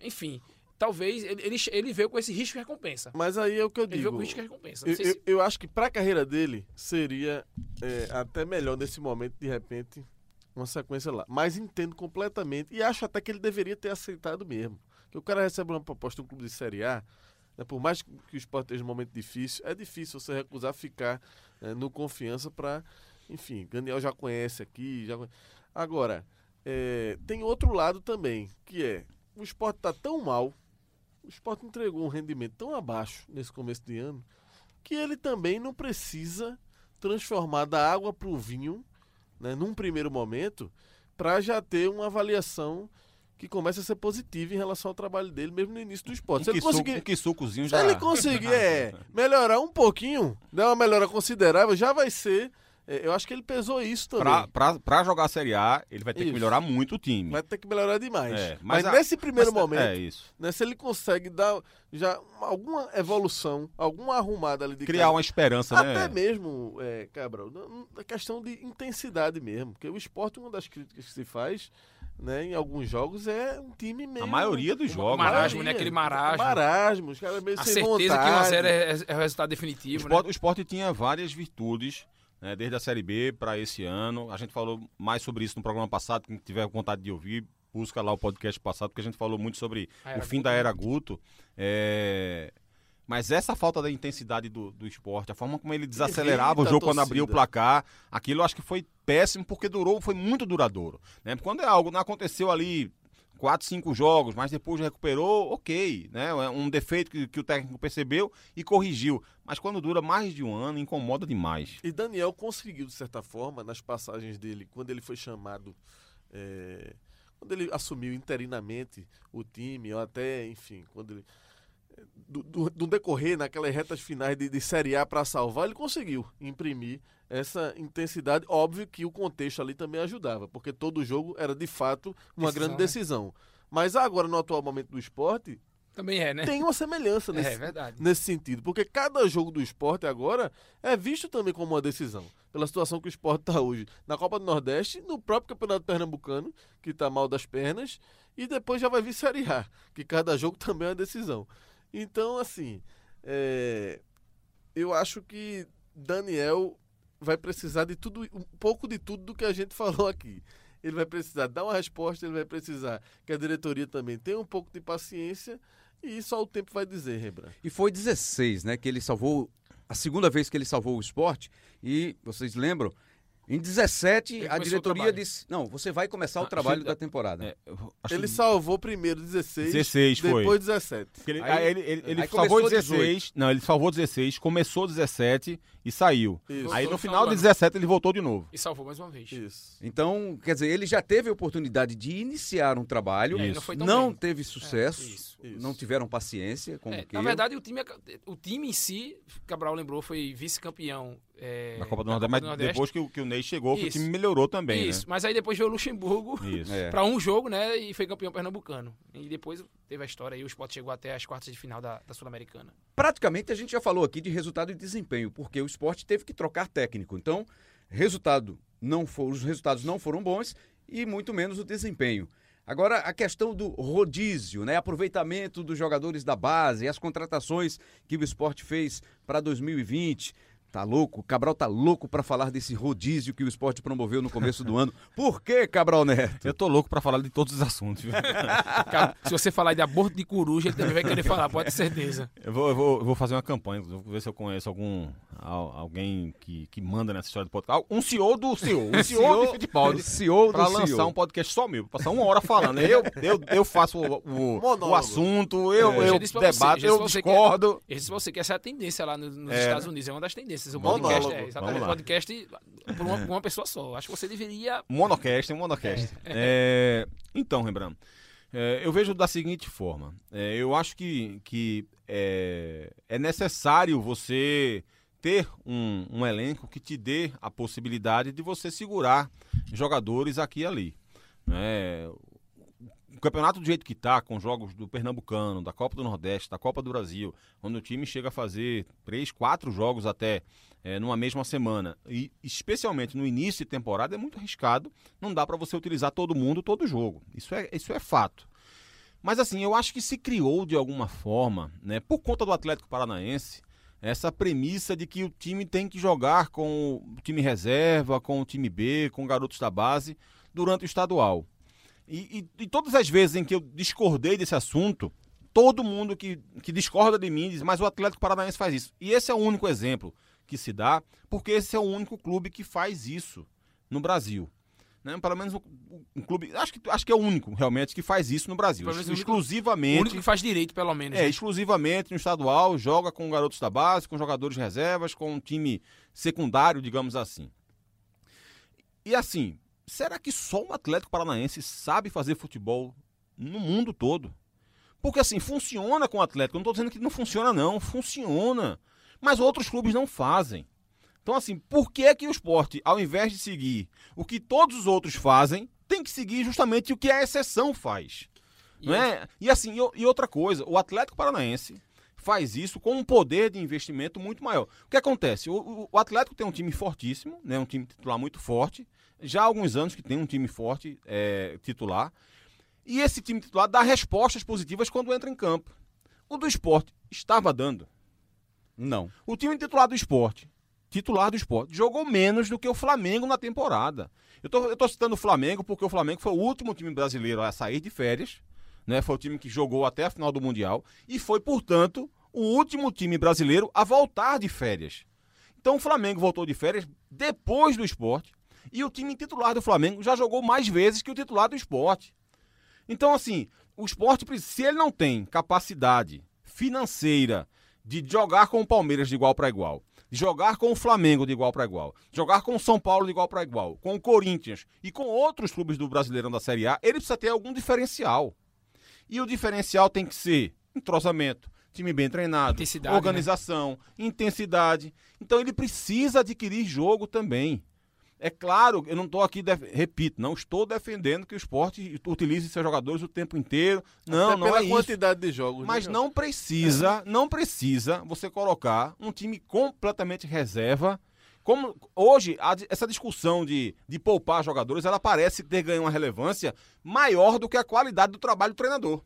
enfim, talvez ele, ele, ele veio com esse risco e recompensa. Mas aí é o que eu Ele veio digo. com risco e recompensa. Eu, se- eu acho que para a carreira dele seria é, até melhor nesse momento, de repente, uma sequência lá. Mas entendo completamente e acho até que ele deveria ter aceitado mesmo. Que o cara recebe uma proposta de um clube de Série A, né, por mais que o esporte esteja um momento difícil, é difícil você recusar ficar né, no confiança para. Enfim, Daniel já conhece aqui. Já... Agora, é, tem outro lado também, que é o esporte está tão mal, o esporte entregou um rendimento tão abaixo nesse começo de ano, que ele também não precisa transformar da água para o vinho, né, num primeiro momento, para já ter uma avaliação que comece a ser positiva em relação ao trabalho dele, mesmo no início do esporte. Um Se ele conseguir, um quissucozinho se já... ele conseguir [laughs] é, melhorar um pouquinho, dar uma melhora considerável, já vai ser. É, eu acho que ele pesou isso também. Pra, pra, pra jogar a Série A, ele vai ter Isso. que melhorar muito o time. Vai ter que melhorar demais. É, mas mas a- nesse primeiro Mas- momento, É isso. né, se ele consegue dar já alguma evolução, alguma arrumada ali de Criar cara, uma esperança, Até né? mesmo, é, Cabral, na- na questão de intensidade mesmo. Porque o esporte, uma das críticas que se faz né, em alguns jogos é um time meio. A maioria dos jogos. marasmo, maioria. né? Aquele marasmo. Marasmo, os caras meio a sem certeza vontade. que 1x0 é, é o resultado O definitivo, esporte, né? o esporte tinha várias virtudes, né, desde a Série B para esse ano. A gente falou mais sobre isso no programa passado. Quem tiver vontade de ouvir, busca lá o podcast passado, porque a gente falou muito sobre o fim Guto, da era Guto. É, Mas essa falta da intensidade do, do esporte, a forma como ele desacelerava o Irrita a jogo quando abria o placar, aquilo eu acho que foi péssimo porque durou, foi muito duradouro. Né? Quando é algo não aconteceu ali quatro, cinco jogos, mas depois recuperou, ok, né? É um defeito que, que o técnico percebeu e corrigiu. Mas quando dura mais de um ano, incomoda demais. E Daniel conseguiu, de certa forma, nas passagens dele, quando ele foi chamado. é, quando ele assumiu interinamente o time, ou até, enfim, quando ele. Do, do- do decorrer naquelas retas finais de, de Série A para salvar, ele conseguiu imprimir essa intensidade. Óbvio que o contexto ali também ajudava, porque todo jogo era de fato uma Decisão, grande né? decisão. Mas agora, no atual momento do esporte, Também é, né? tem uma semelhança É, nesse, é verdade. nesse sentido. Porque cada jogo do esporte agora é visto também como uma decisão. Pela situação que o esporte está hoje na Copa do Nordeste, no próprio Campeonato Pernambucano, que está mal das pernas, e depois já vai vir Série A, que cada jogo [laughs] também é uma decisão. Então, assim, é, eu acho que Daniel vai precisar de tudo, um pouco de tudo do que a gente [laughs] falou aqui. Ele vai precisar dar uma resposta, ele vai precisar que a diretoria também tenha um pouco de paciência e só o tempo vai dizer, Rembrandt. E foi 16, né, que ele salvou, a segunda vez que ele salvou o esporte. E vocês lembram? Em 17, Ele a diretoria disse: Não, você vai começar o Ah, trabalho gente, da temporada. É, Ele que- salvou primeiro 16, 16 foi. depois 17. Porque ele, Aí- ele, ele, ele aí salvou começou 16. Não, ele salvou 16, começou 17 e saiu. Isso. Aí no final de do 17 ele voltou de novo. E salvou mais uma vez. Isso. Então, quer dizer, ele já teve a oportunidade de iniciar um trabalho, É, Isso. não não teve sucesso, isso. Isso. não tiveram paciência, como É, que na verdade, o time, é- o time em si, Cabral lembrou, foi vice-campeão. é, Na Copa do da Nordeste, Copa mas do Nordeste. depois que, o- que o Ney chegou, que o time melhorou também, Isso, mas aí depois veio o Luxemburgo né? [laughs] É. para um jogo, né? E foi campeão pernambucano. E depois teve a história aí, o Sport chegou até as quartas de final da, da Sul-Americana. praticamente a gente já falou aqui de resultado e desempenho, porque o esporte teve que trocar técnico. Então, resultado não for, os resultados não foram bons e muito menos o desempenho. Agora, a questão do rodízio, né? Aproveitamento dos jogadores da base, as contratações que o esporte fez para 2020. Tá louco? O Cabral tá louco para falar desse rodízio que o esporte promoveu no começo do ano. [laughs] Por que, Cabral Neto? Eu tô louco para falar de todos os assuntos. [laughs] Se você falar de aborto de coruja, ele também vai querer falar, pode ter certeza. Eu vou, eu vou, eu vou fazer uma campanha, vou ver se eu conheço algum al- alguém que, que manda nessa história do podcast. Um CEO do CEO, um [laughs] CEO de futebol. CEO do Pra CEO. lançar um podcast só meu, passar uma hora falando. Eu, eu, eu faço o, o, o assunto, eu, É. Eu eu já disse pra você, debato, eu que- discordo. Esse, se você quer, essa é a tendência lá nos, nos É. Estados Unidos, é uma das tendências. O Monólogo. podcast é, exatamente, podcast por uma, uma pessoa só. Acho que você deveria Monocast, um monocast. É, então, Rembrandt, é, eu vejo da seguinte forma. É, eu acho que, que é, é necessário você ter um, um elenco que te dê a possibilidade de você segurar jogadores aqui e ali. né? Campeonato do jeito que tá, com jogos do Pernambucano, da Copa do Nordeste, da Copa do Brasil, quando o time chega a fazer três, quatro jogos até é, numa mesma semana, e especialmente no início de temporada, é muito arriscado. Não dá para você utilizar todo mundo todo jogo. Isso é, isso é fato. Mas assim, eu acho que se criou de alguma forma, né, por conta do Atlético Paranaense, essa premissa de que o time tem que jogar com o time reserva, com o time B, com garotos da base durante o estadual. E, e- e todas as vezes em que eu discordei desse assunto, todo mundo que, que discorda de mim diz, mas o Atlético Paranaense faz isso. E esse é o único exemplo que se dá, porque esse é o único clube que faz isso no Brasil. Né? Pelo menos um, um clube. Acho que, acho que é o único realmente que faz isso no Brasil. Exclusivamente. O único que faz direito, pelo menos. É, né? exclusivamente no estadual, joga com garotos da base, com jogadores reservas, com um time secundário, digamos assim. E assim, será que só o Atlético Paranaense sabe fazer futebol no mundo todo? Porque assim, funciona com o Atlético, eu não estou dizendo que não funciona não, funciona. Mas outros clubes não fazem. Então assim, por que que o esporte, ao invés de seguir o que todos os outros fazem, tem que seguir justamente o que a exceção faz? Não é? E assim, e e outra coisa, o Atlético Paranaense faz isso com um poder de investimento muito maior. O que acontece? O, o- o Atlético tem um time fortíssimo, né, um time titular muito forte, já há alguns anos que tem um time forte é, titular, e esse time titular dá respostas positivas quando entra em campo. O do esporte estava dando. Não. O time titular do esporte, titular do esporte, jogou menos do que o Flamengo na temporada. Eu tô, tô citando o Flamengo porque o Flamengo foi o último time brasileiro a sair de férias, né? Foi o time que jogou até a final do Mundial e foi, portanto, o último time brasileiro a voltar de férias. Então o Flamengo voltou de férias depois do esporte e o time titular do Flamengo já jogou mais vezes que o titular do esporte. Então, assim, o esporte, se ele não tem capacidade financeira de jogar com o Palmeiras de igual para igual, de jogar com o Flamengo de igual para igual, jogar com o São Paulo de igual para igual, com o Corinthians e com outros clubes do Brasileirão da Série A, ele precisa ter algum diferencial. E o diferencial tem que ser entrosamento, time bem treinado, Intensidade, organização, intensidade. Então ele precisa adquirir jogo também. É claro, eu não estou aqui, def- repito, não estou defendendo que o esporte utilize seus jogadores o tempo inteiro. Não, Até não pela é isso. quantidade de jogos. Mas né, não precisa, não precisa você colocar um time completamente reserva. Como hoje, a essa discussão de, de poupar jogadores, ela parece ter ganho uma relevância maior do que a qualidade do trabalho do treinador.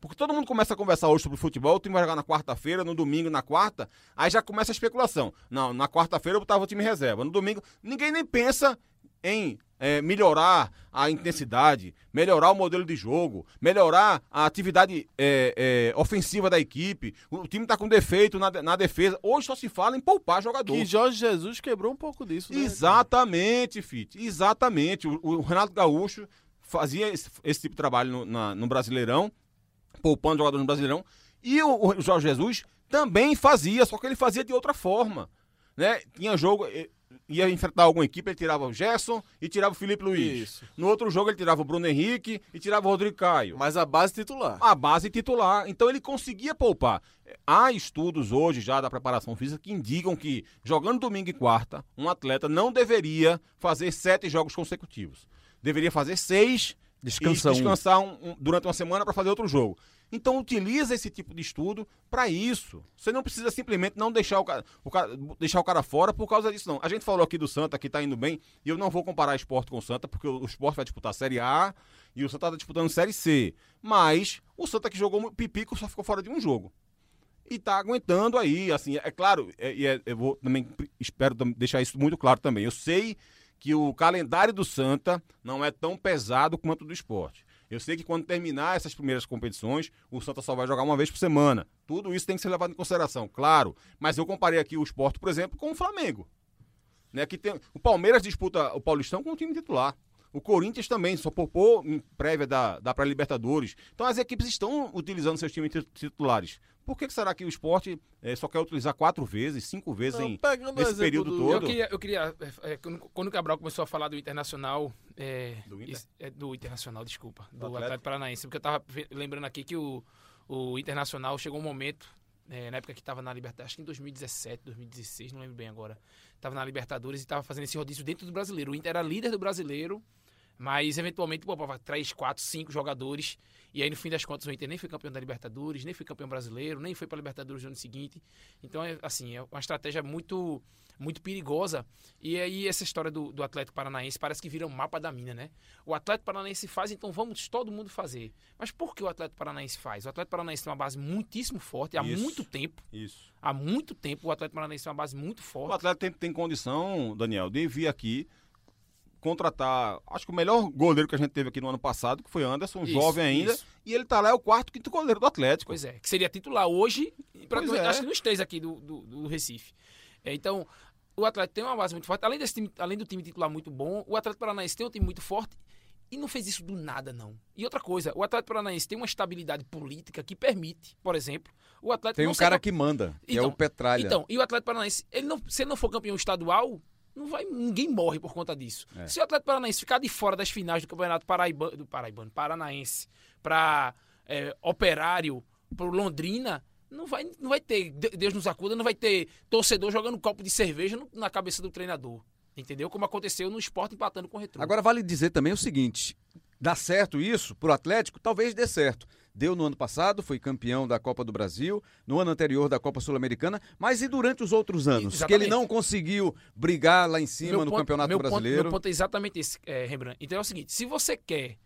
Porque todo mundo começa a conversar hoje sobre futebol, o time vai jogar na quarta-feira, no domingo, na quarta, aí já começa a especulação. Não, na quarta-feira eu botava o time reserva, no domingo, ninguém nem pensa em eh, melhorar a intensidade, melhorar o modelo de jogo, melhorar a atividade eh, eh, ofensiva da equipe. O time está com defeito na, na defesa. Hoje só se fala em poupar jogador. Que Jorge Jesus quebrou um pouco disso, né? Exatamente, Fit. Exatamente. O, o Renato Gaúcho fazia esse, esse tipo de trabalho no, na- no Brasileirão, poupando jogadores no Brasileirão. E o, o Jorge Jesus também fazia, só que ele fazia de outra forma. Né? Tinha jogo, eh, ia enfrentar alguma equipe, ele tirava o Gerson e tirava o Felipe Luiz. Isso. No outro jogo ele tirava o Bruno Henrique e tirava o Rodrigo Caio Mas a base titular. a base titular. Então ele conseguia poupar. Há estudos hoje já da preparação física que indicam que jogando domingo e quarta, um atleta não deveria fazer sete jogos consecutivos. Deveria fazer seis Descansa e descansar um- um- durante uma semana para fazer outro jogo. Então utiliza esse tipo de estudo para isso. Você não precisa simplesmente não deixar o, cara, o cara, deixar o cara fora por causa disso, não. A gente falou aqui do Santa que tá indo bem, e eu não vou comparar esporte com o Santa, porque o esporte vai disputar a Série A e o Santa tá disputando Série C. Mas o Santa que jogou pipico só ficou fora de um jogo. E tá aguentando aí, assim, é claro, e é, é, eu vou também, espero deixar isso muito claro também. Eu sei que o calendário do Santa não é tão pesado quanto o do esporte. Eu sei que quando terminar essas primeiras competições, o Santa só vai jogar uma vez por semana. Tudo isso tem que ser levado em consideração, claro. Mas eu comparei aqui o esporte, por exemplo, com o Flamengo. Né, que tem, o Palmeiras disputa o Paulistão com o time titular. O Corinthians também só poupou em prévia da, da pré-Libertadores. Então as equipes estão utilizando seus times titulares. Por que será que o esporte é, só quer utilizar quatro vezes, cinco vezes Não, em, nesse período do... todo? Eu queria, eu queria é, quando o Cabral começou a falar do Internacional, é, do, Inter? é, do Internacional, desculpa, do, do Atlético. Atlético Paranaense, porque eu estava lembrando aqui que o, o Internacional chegou um momento é, na época que estava na Libertadores, acho que em 2017, 2016, não lembro bem agora, estava na Libertadores e estava fazendo esse rodízio dentro do brasileiro. O Inter era líder do brasileiro, mas, eventualmente, pô, três, quatro, cinco jogadores. E aí, no fim das contas, o Inter nem foi campeão da Libertadores, nem foi campeão brasileiro, nem foi para a Libertadores no ano seguinte. Então, é, assim, é uma estratégia muito muito perigosa. E aí, essa história do, do Atlético Paranaense parece que vira um mapa da mina, né? O Atlético Paranaense faz, então vamos todo mundo fazer. Mas por que o Atlético Paranaense faz? O Atlético Paranaense tem uma base muitíssimo forte há isso, muito tempo. Isso. Há muito tempo o Atlético Paranaense tem uma base muito forte. O Atlético tem, tem condição, Daniel, de vir aqui contratar, acho que o melhor goleiro que a gente teve aqui no ano passado, que foi Anderson, isso, jovem ainda, isso. e ele tá lá, é o quarto, quinto goleiro do Atlético. Pois é, que seria titular hoje, praticamente, é. acho que nos três aqui do, do, do Recife. É, então, o Atlético tem uma base muito forte, além, desse time, além do time titular muito bom, o Atlético Paranaense tem um time muito forte e não fez isso do nada, não. E outra coisa, o Atlético Paranaense tem uma estabilidade política que permite, por exemplo, o Atlético... Tem um cara que manda, que então, é o Petralha. Então, e o Atlético Paranaense, ele não, se ele não for campeão estadual, não vai, ninguém morre por conta disso. É. Se o Atlético Paranaense ficar de fora das finais do Campeonato Paraibano, do Paraibano Paranaense para é, Operário, para Londrina, não vai, não vai ter, Deus nos acuda, não vai ter torcedor jogando um copo de cerveja na cabeça do treinador. Entendeu? Como aconteceu no esporte empatando com o Retro. Agora vale dizer também o seguinte: dá certo isso pro Atlético? Talvez dê certo deu no ano passado, foi campeão da Copa do Brasil, no ano anterior da Copa Sul-Americana, mas e durante os outros anos? Exatamente. Que ele não conseguiu brigar lá em cima meu no ponto, Campeonato meu Brasileiro? Ponto, meu ponto é exatamente esse, é, Rembrandt. Então é o seguinte, se você quer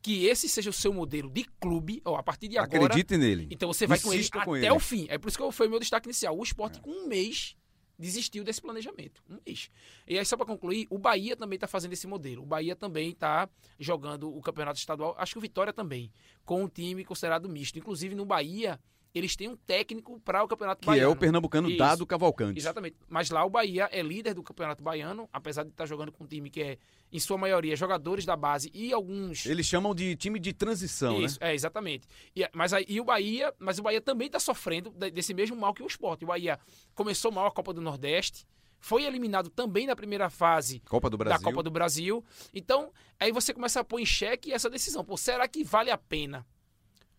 que esse seja o seu modelo de clube, ou a partir de agora... Acredite nele. Então você vai com ele com até ele. o fim. É por isso que foi o meu destaque inicial. O esporte é. com um mês desistiu desse planejamento. Um mês. E aí, só para concluir, o Bahia também está fazendo esse modelo. O Bahia também está jogando o campeonato estadual, acho que o Vitória também, com um time considerado misto. Inclusive, no Bahia, eles têm um técnico para o Campeonato que Baiano. Que é o pernambucano Isso. Dado Cavalcante. Exatamente. Mas lá o Bahia é líder do Campeonato Baiano, apesar de estar jogando com um time que é, em sua maioria, jogadores da base e alguns... Eles chamam de time de transição, Isso, né? é, exatamente. E, mas aí, e o Bahia, mas o Bahia também está sofrendo desse mesmo mal que o Sport. O Bahia começou mal a Copa do Nordeste, foi eliminado também na primeira fase Copa do da Copa do Brasil. Então, aí você começa a pôr em xeque essa decisão. Pô, será que vale a pena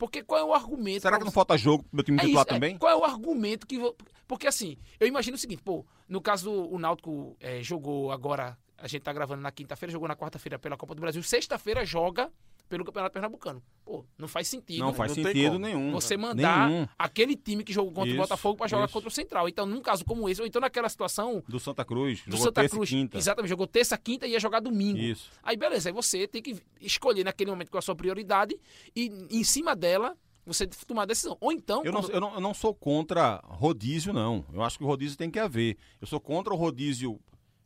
porque qual é o argumento? Será que não falta jogo pro meu time é titular isso, é, também? É, qual é o argumento que. Porque assim, eu imagino o seguinte, pô, no caso o Náutico é, jogou agora, a gente tá gravando na quinta-feira, jogou na quarta-feira pela Copa do Brasil, sexta-feira joga pelo Campeonato Pernambucano. Pô, não faz sentido. Não faz não sentido nenhum. Você mandar nenhum. aquele time que jogou contra isso, o Botafogo para jogar isso. contra o Central. Então, num caso como esse, ou então naquela situação. Do Santa Cruz. Do Santa Cruz. Quinta. Exatamente, jogou terça, quinta e ia jogar domingo. Isso. Aí, beleza, aí você tem que escolher naquele momento qual a sua prioridade e em cima dela você tomar a decisão. Ou então. Eu, quando... não, eu, não, eu não sou contra rodízio, não. Eu acho que o rodízio tem que haver. Eu sou contra o rodízio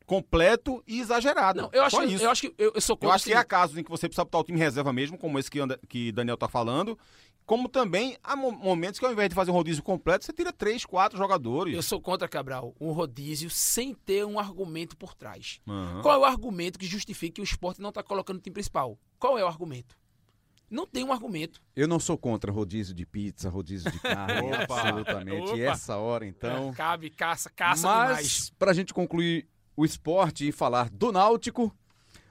completo e exagerado. Não, eu acho, isso. eu acho que eu, eu sou contra. Eu acho que há casos em que você precisa botar o time reserva mesmo, como esse que, anda, que Daniel está falando. Como também há momentos que ao invés de fazer um rodízio completo, você tira três, quatro jogadores. Eu sou contra, Cabral, um rodízio sem ter um argumento por trás. Uhum. Qual é o argumento que justifica que o esporte não está colocando o time principal? Qual é o argumento? Não tem um argumento. Eu não sou contra rodízio de pizza, rodízio de carne, [laughs] absolutamente. Opa. E essa hora, então. É, cabe, caça, caça Mas, demais. Mas, pra gente concluir o esporte e falar do Náutico,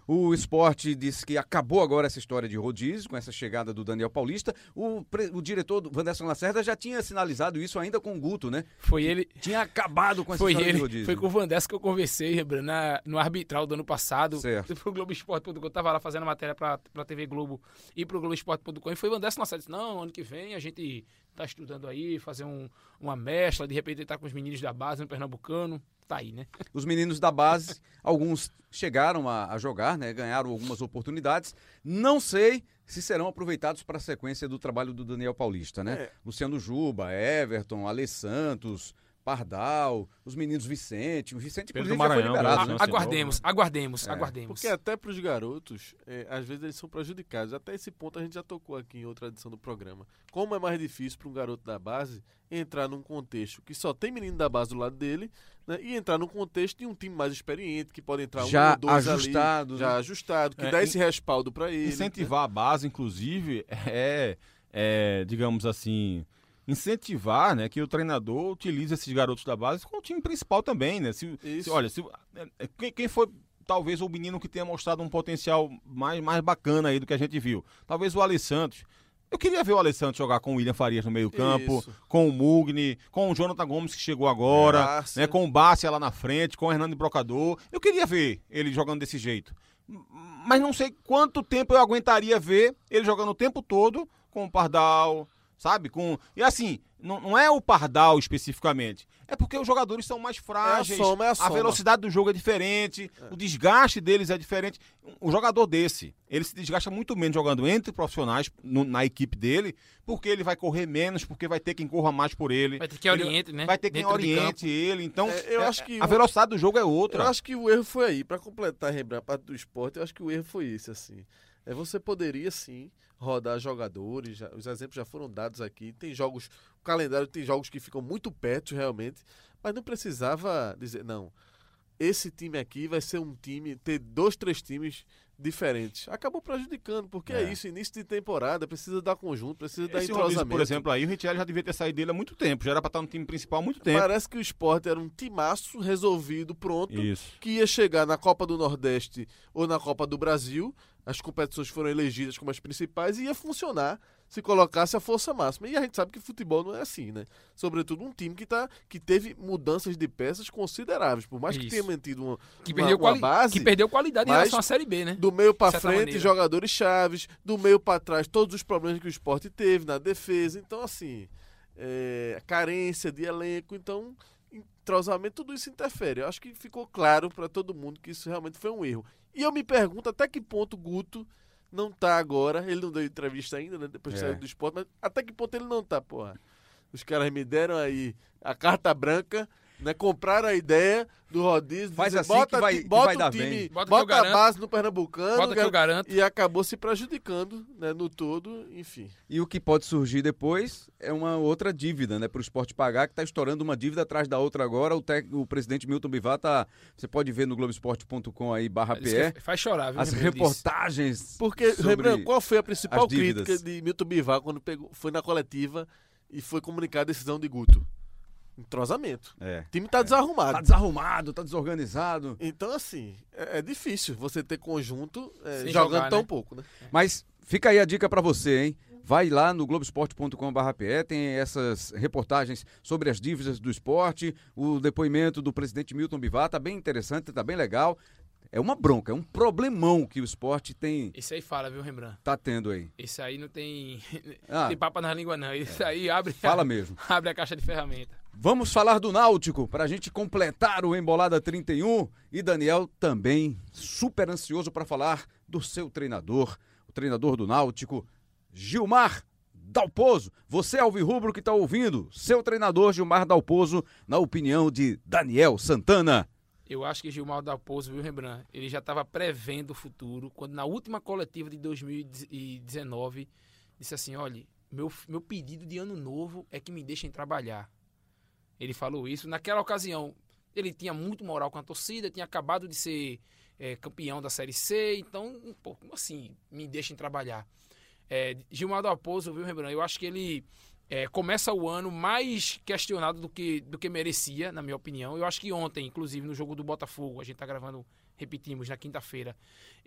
O esporte disse que acabou agora essa história de rodízio, com essa chegada do Daniel Paulista. O, o diretor do Vanderson Lacerda já tinha sinalizado isso ainda com o Guto, né? Foi ele. Tinha acabado com essa Foi história de ele, rodízio. foi com o Vandessa que eu conversei, na, no arbitral do ano passado. Certo. Pro Globoesporte.com, eu tava lá fazendo matéria pra, pra TV Globo e pro Globoesporte.com. E foi o Vandessa Lacerda disse: Não, ano que vem a gente tá estudando aí, fazer um, uma mescla, de repente ele tá com os meninos da base no Pernambucano. Tá aí, né? Os meninos da base, alguns chegaram a, a jogar, né? Ganharam algumas oportunidades. Não sei se serão aproveitados para a sequência do trabalho do Daniel Paulista, né? É. Luciano Juba, Everton, Ale Santos, Pardal, os meninos Vicente. O Vicente, Pedro inclusive, já foi Maranhão, liberado, né? Aguardemos, aguardemos, É. aguardemos. Porque até para os garotos, é, às vezes eles são prejudicados. Até esse ponto a gente já tocou aqui em outra edição do programa. Como é mais difícil para um garoto da base entrar num contexto que só tem menino da base do lado dele, né, e entrar num contexto de um time mais experiente, que pode entrar Já um ou dois ajustado, ali, já né? ajustado, que É, dá esse respaldo para ele. né? Incentivar a base, inclusive, [laughs] é, é, digamos assim, incentivar né, que o treinador utilize esses garotos da base com o time principal também, né? Se, se- olha, se, é, é, quem, quem foi talvez o menino que tenha mostrado um potencial mais, mais bacana aí do que a gente viu? Talvez o Ale Santos. Eu queria ver o Ale Santos jogar com o William Farias no meio campo, Isso. com o Mugni, com o Jonathan Gomes que chegou agora, Bárcia. né, com o Bárcia lá na frente, com o Hernando Brocador. Eu queria ver ele jogando desse jeito. Mas não sei quanto tempo eu aguentaria ver ele jogando o tempo todo com o Pardal, sabe? Com E assim, não, não é o Pardal especificamente. É porque os jogadores são mais frágeis. soma, é a soma. velocidade do jogo é diferente, o desgaste deles é diferente. O jogador desse, ele se desgasta muito menos jogando entre profissionais no- na equipe dele, porque ele vai correr menos, porque vai ter quem corra mais por ele. Vai ter quem oriente, né? Vai ter quem oriente ele. Então, É, eu é- acho que a o- velocidade do jogo é outra. Eu acho que o erro foi aí. Para completar, Rembrandt, a parte do esporte, eu acho que o erro foi esse, assim. É, você poderia, sim, rodar jogadores, já- os exemplos já foram dados aqui. Tem jogos, o calendário tem jogos que ficam muito perto, realmente, mas não precisava dizer, não, esse time aqui vai ser um time, ter dois, três times diferentes. Acabou prejudicando, porque é, É. isso, início de temporada, precisa dar conjunto, precisa dar Esse rodízio, entrosamento. por exemplo, aí o Richelli já devia ter saído dele há muito tempo. Já era pra estar no time principal há muito tempo. Parece que o esporte era um timaço resolvido, pronto, Isso. que ia chegar na Copa do Nordeste ou na Copa do Brasil. As competições foram elegidas como as principais e ia funcionar se colocasse a força máxima. E a gente sabe que futebol não é assim, né? Sobretudo um time que, tá, que teve mudanças de peças consideráveis. Por mais que Isso. tenha mantido uma, Que perdeu, uma base, que perdeu qualidade em relação à Série B, né? do meio certa frente, maneira. jogadores chaves, do meio pra trás, todos os problemas que o esporte teve na defesa. Então, assim, é, carência de elenco, então, entrosamento, tudo isso interfere. Eu acho que ficou claro pra todo mundo que isso realmente foi um erro. E eu me pergunto até que ponto o Guto não tá agora. Ele não deu entrevista ainda, né? Depois de É. sair do esporte, mas até que ponto ele não tá, porra. Os caras me deram aí a carta branca. Né, compraram a ideia do rodízio, Faz dizer, assim bota, que vai- ti- que bota vai o dar time, bem. Bota bota, a garanto. base no Pernambucano, Bota que eu garanto. e acabou se prejudicando né, no todo, enfim. E o que pode surgir depois é uma outra dívida, né, para o esporte pagar, que está estourando uma dívida atrás da outra agora. O, tec- o presidente Milton Bivar tá, você pode ver no Globoesporte.com aí, barra PE, Faz chorar, viu? as Rembrandt disse. reportagens. Porque, Rembrandt, qual foi a principal crítica de Milton Bivar quando pegou, foi na coletiva e foi comunicar a decisão de Guto? Entrosamento. É. O time tá desarrumado. Tá desarrumado, tá desorganizado. Então, assim, é, é difícil você ter conjunto é, jogando jogar, tão né? pouco, né? Mas fica aí a dica para você, hein? Vai lá no globesport.com.br, tem essas reportagens sobre as dívidas do esporte, o depoimento do presidente Milton Bivar, tá bem interessante, tá bem legal. É uma bronca, é um problemão que o esporte tem Esse aí fala, viu, Rembrandt? tá tendo aí. Esse aí não tem, [laughs] Ah, tem papo na língua, não. Esse aí abre, fala mesmo. [laughs] abre a caixa de ferramenta. Vamos falar do Náutico para a gente completar o Embolada 31 e Daniel também super ansioso para falar do seu treinador, o treinador do Náutico, Gilmar Dalpozo. Você, Alvirrubro, que está ouvindo, seu treinador Gilmar Dalpozo, na opinião de Daniel Santana. Eu acho que Gilmar Dalpozo, viu, Rembrandt? Ele já estava prevendo o futuro, quando na última coletiva de 2019 disse assim: olha, meu, meu pedido de ano novo é que me deixem trabalhar. Ele falou isso. Naquela ocasião, ele tinha muito moral com a torcida, tinha acabado de ser eh, campeão da Série C, então, pô, como assim, me deixem trabalhar? É, Gilmar Dalpozo, viu, Rembrandt? Eu acho que ele é, começa o ano mais questionado do que, do que merecia, na minha opinião. Eu acho que ontem, inclusive, no jogo do Botafogo, a gente tá gravando repetimos, na quinta-feira.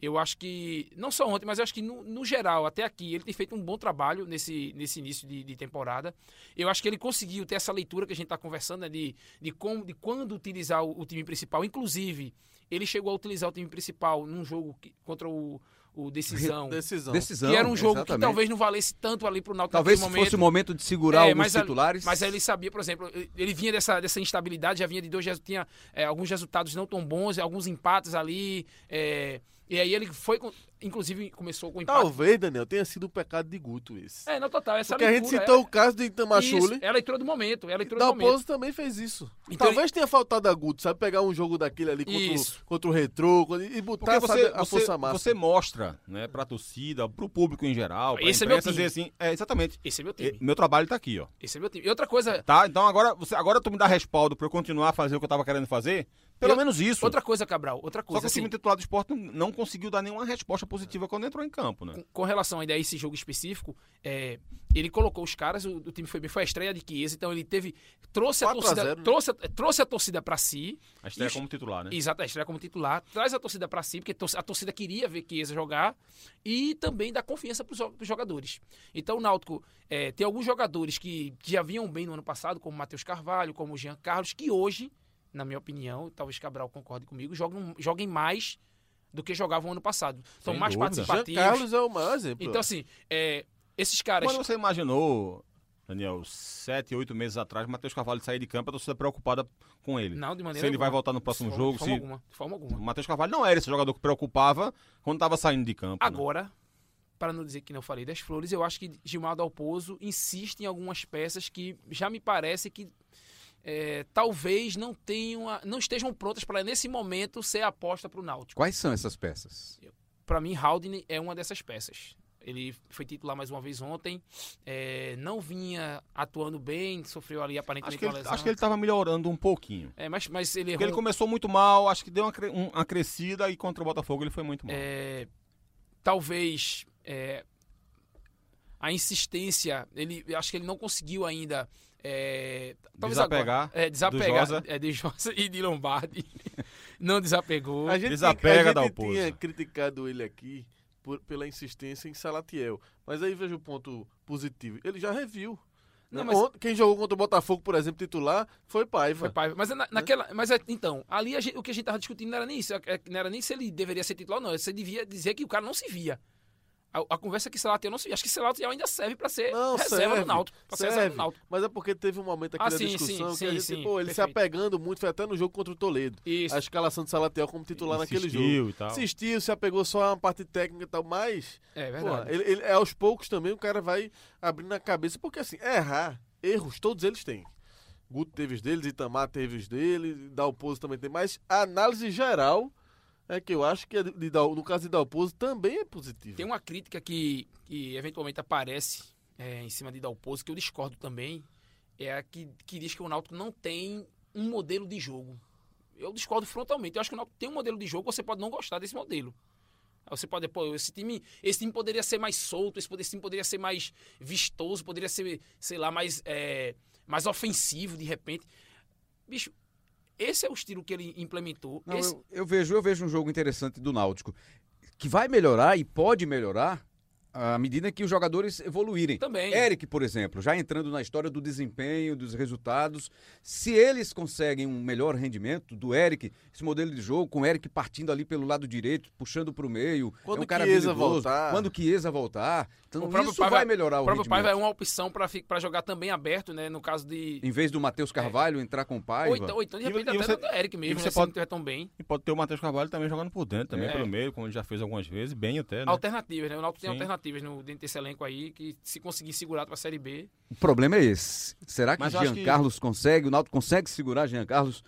Eu acho que, não só ontem, mas eu acho que no, no, geral, até aqui, ele tem feito um bom trabalho nesse, nesse início de, de temporada. Eu acho que ele conseguiu ter essa leitura que a gente está conversando, né, de, de, como, de quando utilizar o, o time principal. Inclusive, ele chegou a utilizar o time principal num jogo que, contra o o Decisão. Decisão. Decisão. Que era um jogo exatamente. que talvez não valesse tanto ali pro Náutico Talvez se fosse o momento de segurar É, alguns a- titulares. Mas aí ele sabia, por exemplo, ele vinha dessa, dessa instabilidade, já vinha de dois, já tinha é, alguns resultados não tão bons, alguns empates ali. é, e aí ele foi, inclusive começou com empate. Talvez, Daniel, tenha sido o pecado de Guto esse. É, não, total, essa Porque a gente leitura, citou é- o caso de Isso, Itamachule. ela entrou do momento, ela entrou do momento. Dalpozo também fez isso. Então Talvez tenha faltado a Guto, sabe? Pegar um jogo daquele ali contra, Isso. o, contra o Retrô e botar sabe, você, a você, força máxima. você mostra, né, pra torcida, pro público em geral, pra Esse é meu imprensa time. assim, é, exatamente. Esse é meu E- time. meu trabalho tá aqui, ó. Esse é meu time. E outra coisa, Tá? Então agora, você, agora tu me dá respaldo pra eu continuar a fazer o que eu tava querendo fazer? Pelo E menos isso. outra coisa, Cabral, outra Só coisa. que o assim, time titular do esporte não, conseguiu dar nenhuma resposta positiva quando entrou em campo, né? com, com relação ainda a esse jogo específico, é, ele colocou os caras, o, o time foi bem, foi a estreia de Chiesa, então ele teve, trouxe a 4 a torcida, 0, né? trouxe, a- trouxe a torcida pra si, A estreia Isso. como titular, né? Exato, a estreia como titular, traz a torcida pra si, porque a torcida queria ver Chiesa jogar e também dá confiança pros, jo- pros jogadores. Então o Náutico é, tem alguns jogadores que, que já vinham bem no ano passado, como Matheus Carvalho, como o Jean Carlos, que hoje, na minha opinião, talvez Cabral concorde comigo, jogam, joguem mais do que jogavam ano passado. São mais dúvida. Jean participativos. Carlos é o maior exemplo. Então, assim, é, esses caras. Quando você imaginou, Daniel, sete, oito meses atrás, Matheus Carvalho sair de campo, a torcida preocupada com ele. Não, de maneira se ele vai alguma. voltar no próximo De forma- jogo, de forma se... alguma. De forma O alguma. Matheus Carvalho não era esse jogador que preocupava quando estava saindo de campo. né? Agora, para não dizer que não falei das flores, eu acho que Gilmar Dalpozo insiste em algumas peças que já me parece que é, talvez não tenham, não estejam prontas para nesse momento ser aposta para o Náutico. Quais são essas peças? Para mim, Haldane é uma dessas peças. Ele foi titular mais uma vez ontem, é, não vinha atuando bem, sofreu ali aparentemente Acho que, uma ele, lesão. acho que ele estava melhorando um pouquinho. É, mas, mas ele Porque errou. ele começou muito mal, acho que deu uma, um- uma crescida e contra o Botafogo ele foi muito mal. É, talvez é, a insistência, ele, acho que ele não conseguiu ainda. É, talvez Desapegar agora, é, desapegar do Josa. é, de Josa [laughs] e de Lombardi. [laughs] não desapegou. A gente, Desapega, a gente tinha criticado ele aqui por- pela insistência em Salatiel. Mas aí veja o ponto positivo. Ele já reviu. Não, Né? mas- Quem jogou contra o Botafogo, por exemplo, titular, foi Paiva. Foi Paiva. Mas, na- naquela, mas é- então, ali a gente- o que a gente tava discutindo não era nem isso. é- é- Não era nem se ele deveria ser titular, não. Você devia dizer que o cara não se via. A, a conversa é que Salatiel não se via. Acho que Salatiel ainda serve para ser Não, reserva serve, do Náutico. Pra ser reserva serve. do Náutico. Mas é porque teve um momento aqui Ah, da sim, discussão sim, que a sim, gente, sim, pô, ele se perfeito. apegando muito, foi até no jogo contra o Toledo. Isso. A escalação de Salatiel como titular naquele jogo. Insistiu e tal. Insistiu, se apegou só a uma parte técnica e tal, mas É pô, verdade. ele, ele- é aos poucos também o cara vai abrindo a cabeça, porque assim, errar, erros todos eles têm. Guto teve os deles, Itamar teve os dele, Dalpozo também tem, mas a análise geral é que eu acho que no caso de Dalpozo também é positiva. Tem uma crítica que, que eventualmente aparece é, em cima de Dalpozo, que eu discordo também, é a que, que diz que o Náutico não tem um modelo de jogo. Eu discordo frontalmente. Eu acho que o Náutico tem um modelo de jogo, você pode não gostar desse modelo. Você pode, pô, esse time, esse time poderia ser mais solto, esse, esse time poderia ser mais vistoso, poderia ser, sei lá, mais, é, mais ofensivo de repente. Bicho, esse é o estilo que ele implementou. Não, Esse- eu, eu vejo, eu vejo um jogo interessante do Náutico que vai melhorar e pode melhorar à medida que os jogadores evoluírem. Também. Eric, por exemplo, já entrando na história do desempenho, dos resultados, se eles conseguem um melhor rendimento do Eric, esse modelo de jogo, com o Eric partindo ali pelo lado direito, puxando para o meio, Quando é um cara Chiesa voltar. quando o Chiesa voltar, então O próprio isso Paiva- vai melhorar o, o próprio rendimento. Paiva é uma opção para jogar também aberto, né? No caso de. Em vez do Matheus Carvalho entrar com o Paiva. Ou então, ou então de repente e até você- do Eric mesmo, né? você Se pode- não estiver tão bem. E pode ter o Matheus Carvalho também jogando por dentro, também É. pelo meio, como ele já fez algumas vezes, bem até, né? Alternativas, né? O Náutico tem Sim. Alternativas no, dentro desse elenco aí, que se conseguir segurar para a Série B. O problema é esse. Será que Jean que- Carlos consegue, o Náutico consegue segurar Jean Carlos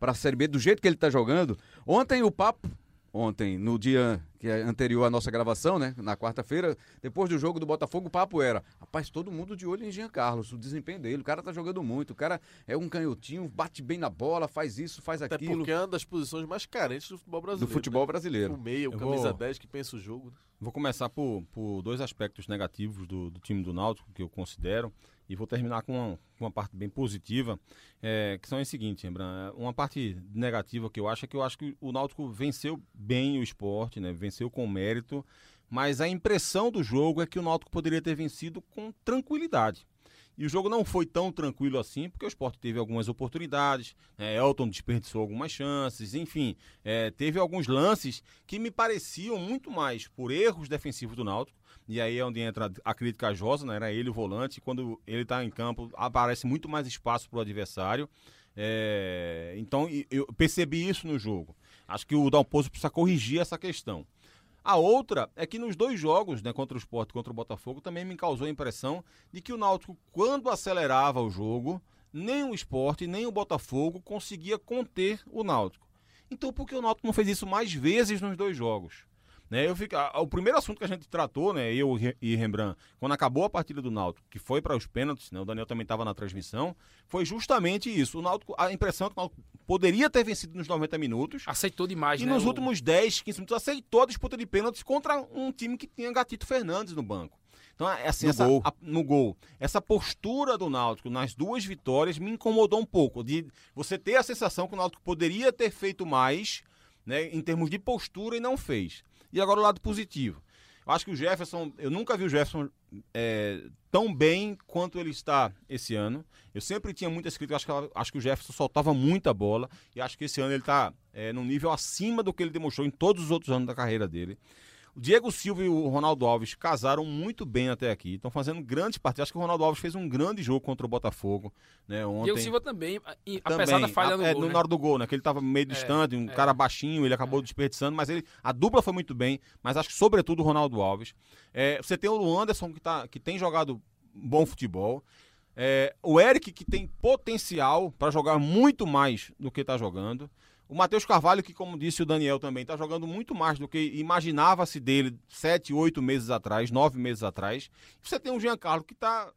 para a Série B do jeito que ele está jogando? Ontem o papo, ontem, no dia que é anterior à nossa gravação, né, na quarta-feira, depois do jogo do Botafogo, o papo era, rapaz, todo mundo de olho em Jean Carlos, o desempenho dele, o cara tá jogando muito, o cara é um canhotinho, bate bem na bola, faz isso, faz Até aquilo, porque é uma das posições mais carentes do futebol do brasileiro. futebol né? brasileiro. O meio, o camisa vou- 10 que pensa o jogo. né? Vou começar por, por dois aspectos negativos do, do time do Náutico, que eu considero, e vou terminar com uma, uma parte bem positiva, é, que são o seguinte, Rembrandt, uma parte negativa que eu acho é que eu acho que o Náutico venceu bem o esporte, né, venceu com mérito, mas a impressão do jogo é que o Náutico poderia ter vencido com tranquilidade. E o jogo não foi tão tranquilo assim, porque o esporte teve algumas oportunidades, né, Elton desperdiçou algumas chances, enfim, é, teve alguns lances que me pareciam muito mais por erros defensivos do Náutico, e aí é onde entra a crítica Josa, né, era ele o volante, quando ele está em campo aparece muito mais espaço para o adversário, é, então eu percebi isso no jogo. Acho que o Dalpozo precisa corrigir essa questão. A outra é que nos dois jogos, né, contra o Sport e contra o Botafogo, também me causou a impressão de que o Náutico, quando acelerava o jogo, nem o Sport nem o Botafogo conseguia conter o Náutico. Então por que o Náutico não fez isso mais vezes nos dois jogos? Né, eu fico, a, o primeiro assunto que a gente tratou, né, eu e Rembrandt, quando acabou a partida do Náutico, que foi para os pênaltis, né, o Daniel também estava na transmissão, foi justamente isso. O Náutico, a impressão é que o Náutico poderia ter vencido nos 90 minutos. Aceitou demais, e né? nos o- últimos 10, 15 minutos aceitou a disputa de pênaltis contra um time que tinha Gatito Fernandes no banco. Então, é assim, No essa, gol. a- no gol. Essa postura do Náutico nas duas vitórias me incomodou um pouco. De você ter a sensação que o Náutico poderia ter feito mais, né, em termos de postura, e não fez. E agora o lado positivo. Eu acho que o Jefferson, eu nunca vi o Jefferson é, tão bem quanto ele está esse ano. Eu sempre tinha muitas críticas, acho que, acho que o Jefferson soltava muita bola e acho que esse ano ele está é, num nível acima do que ele demonstrou em todos os outros anos da carreira dele. O Diego Silva e o Ronaldo Alves casaram muito bem até aqui, estão fazendo grandes partidas. Acho que o Ronaldo Alves fez um grande jogo contra o Botafogo né, ontem. Diego Silva também, e- Também, apesar da falha a- no é, gol, no- né? na hora do gol, né? Que ele tava meio distante, um cara baixinho, ele acabou desperdiçando, mas ele, a dupla foi muito bem, mas acho que sobretudo o Ronaldo Alves. É, você tem o Anderson que, tá, que tem jogado bom futebol. É, o Eric que tem potencial para jogar muito mais do que está jogando. O Matheus Carvalho, que, como disse o Daniel também, está jogando muito mais do que imaginava-se dele sete, oito meses atrás, nove meses atrás. Você tem o Giancarlo que está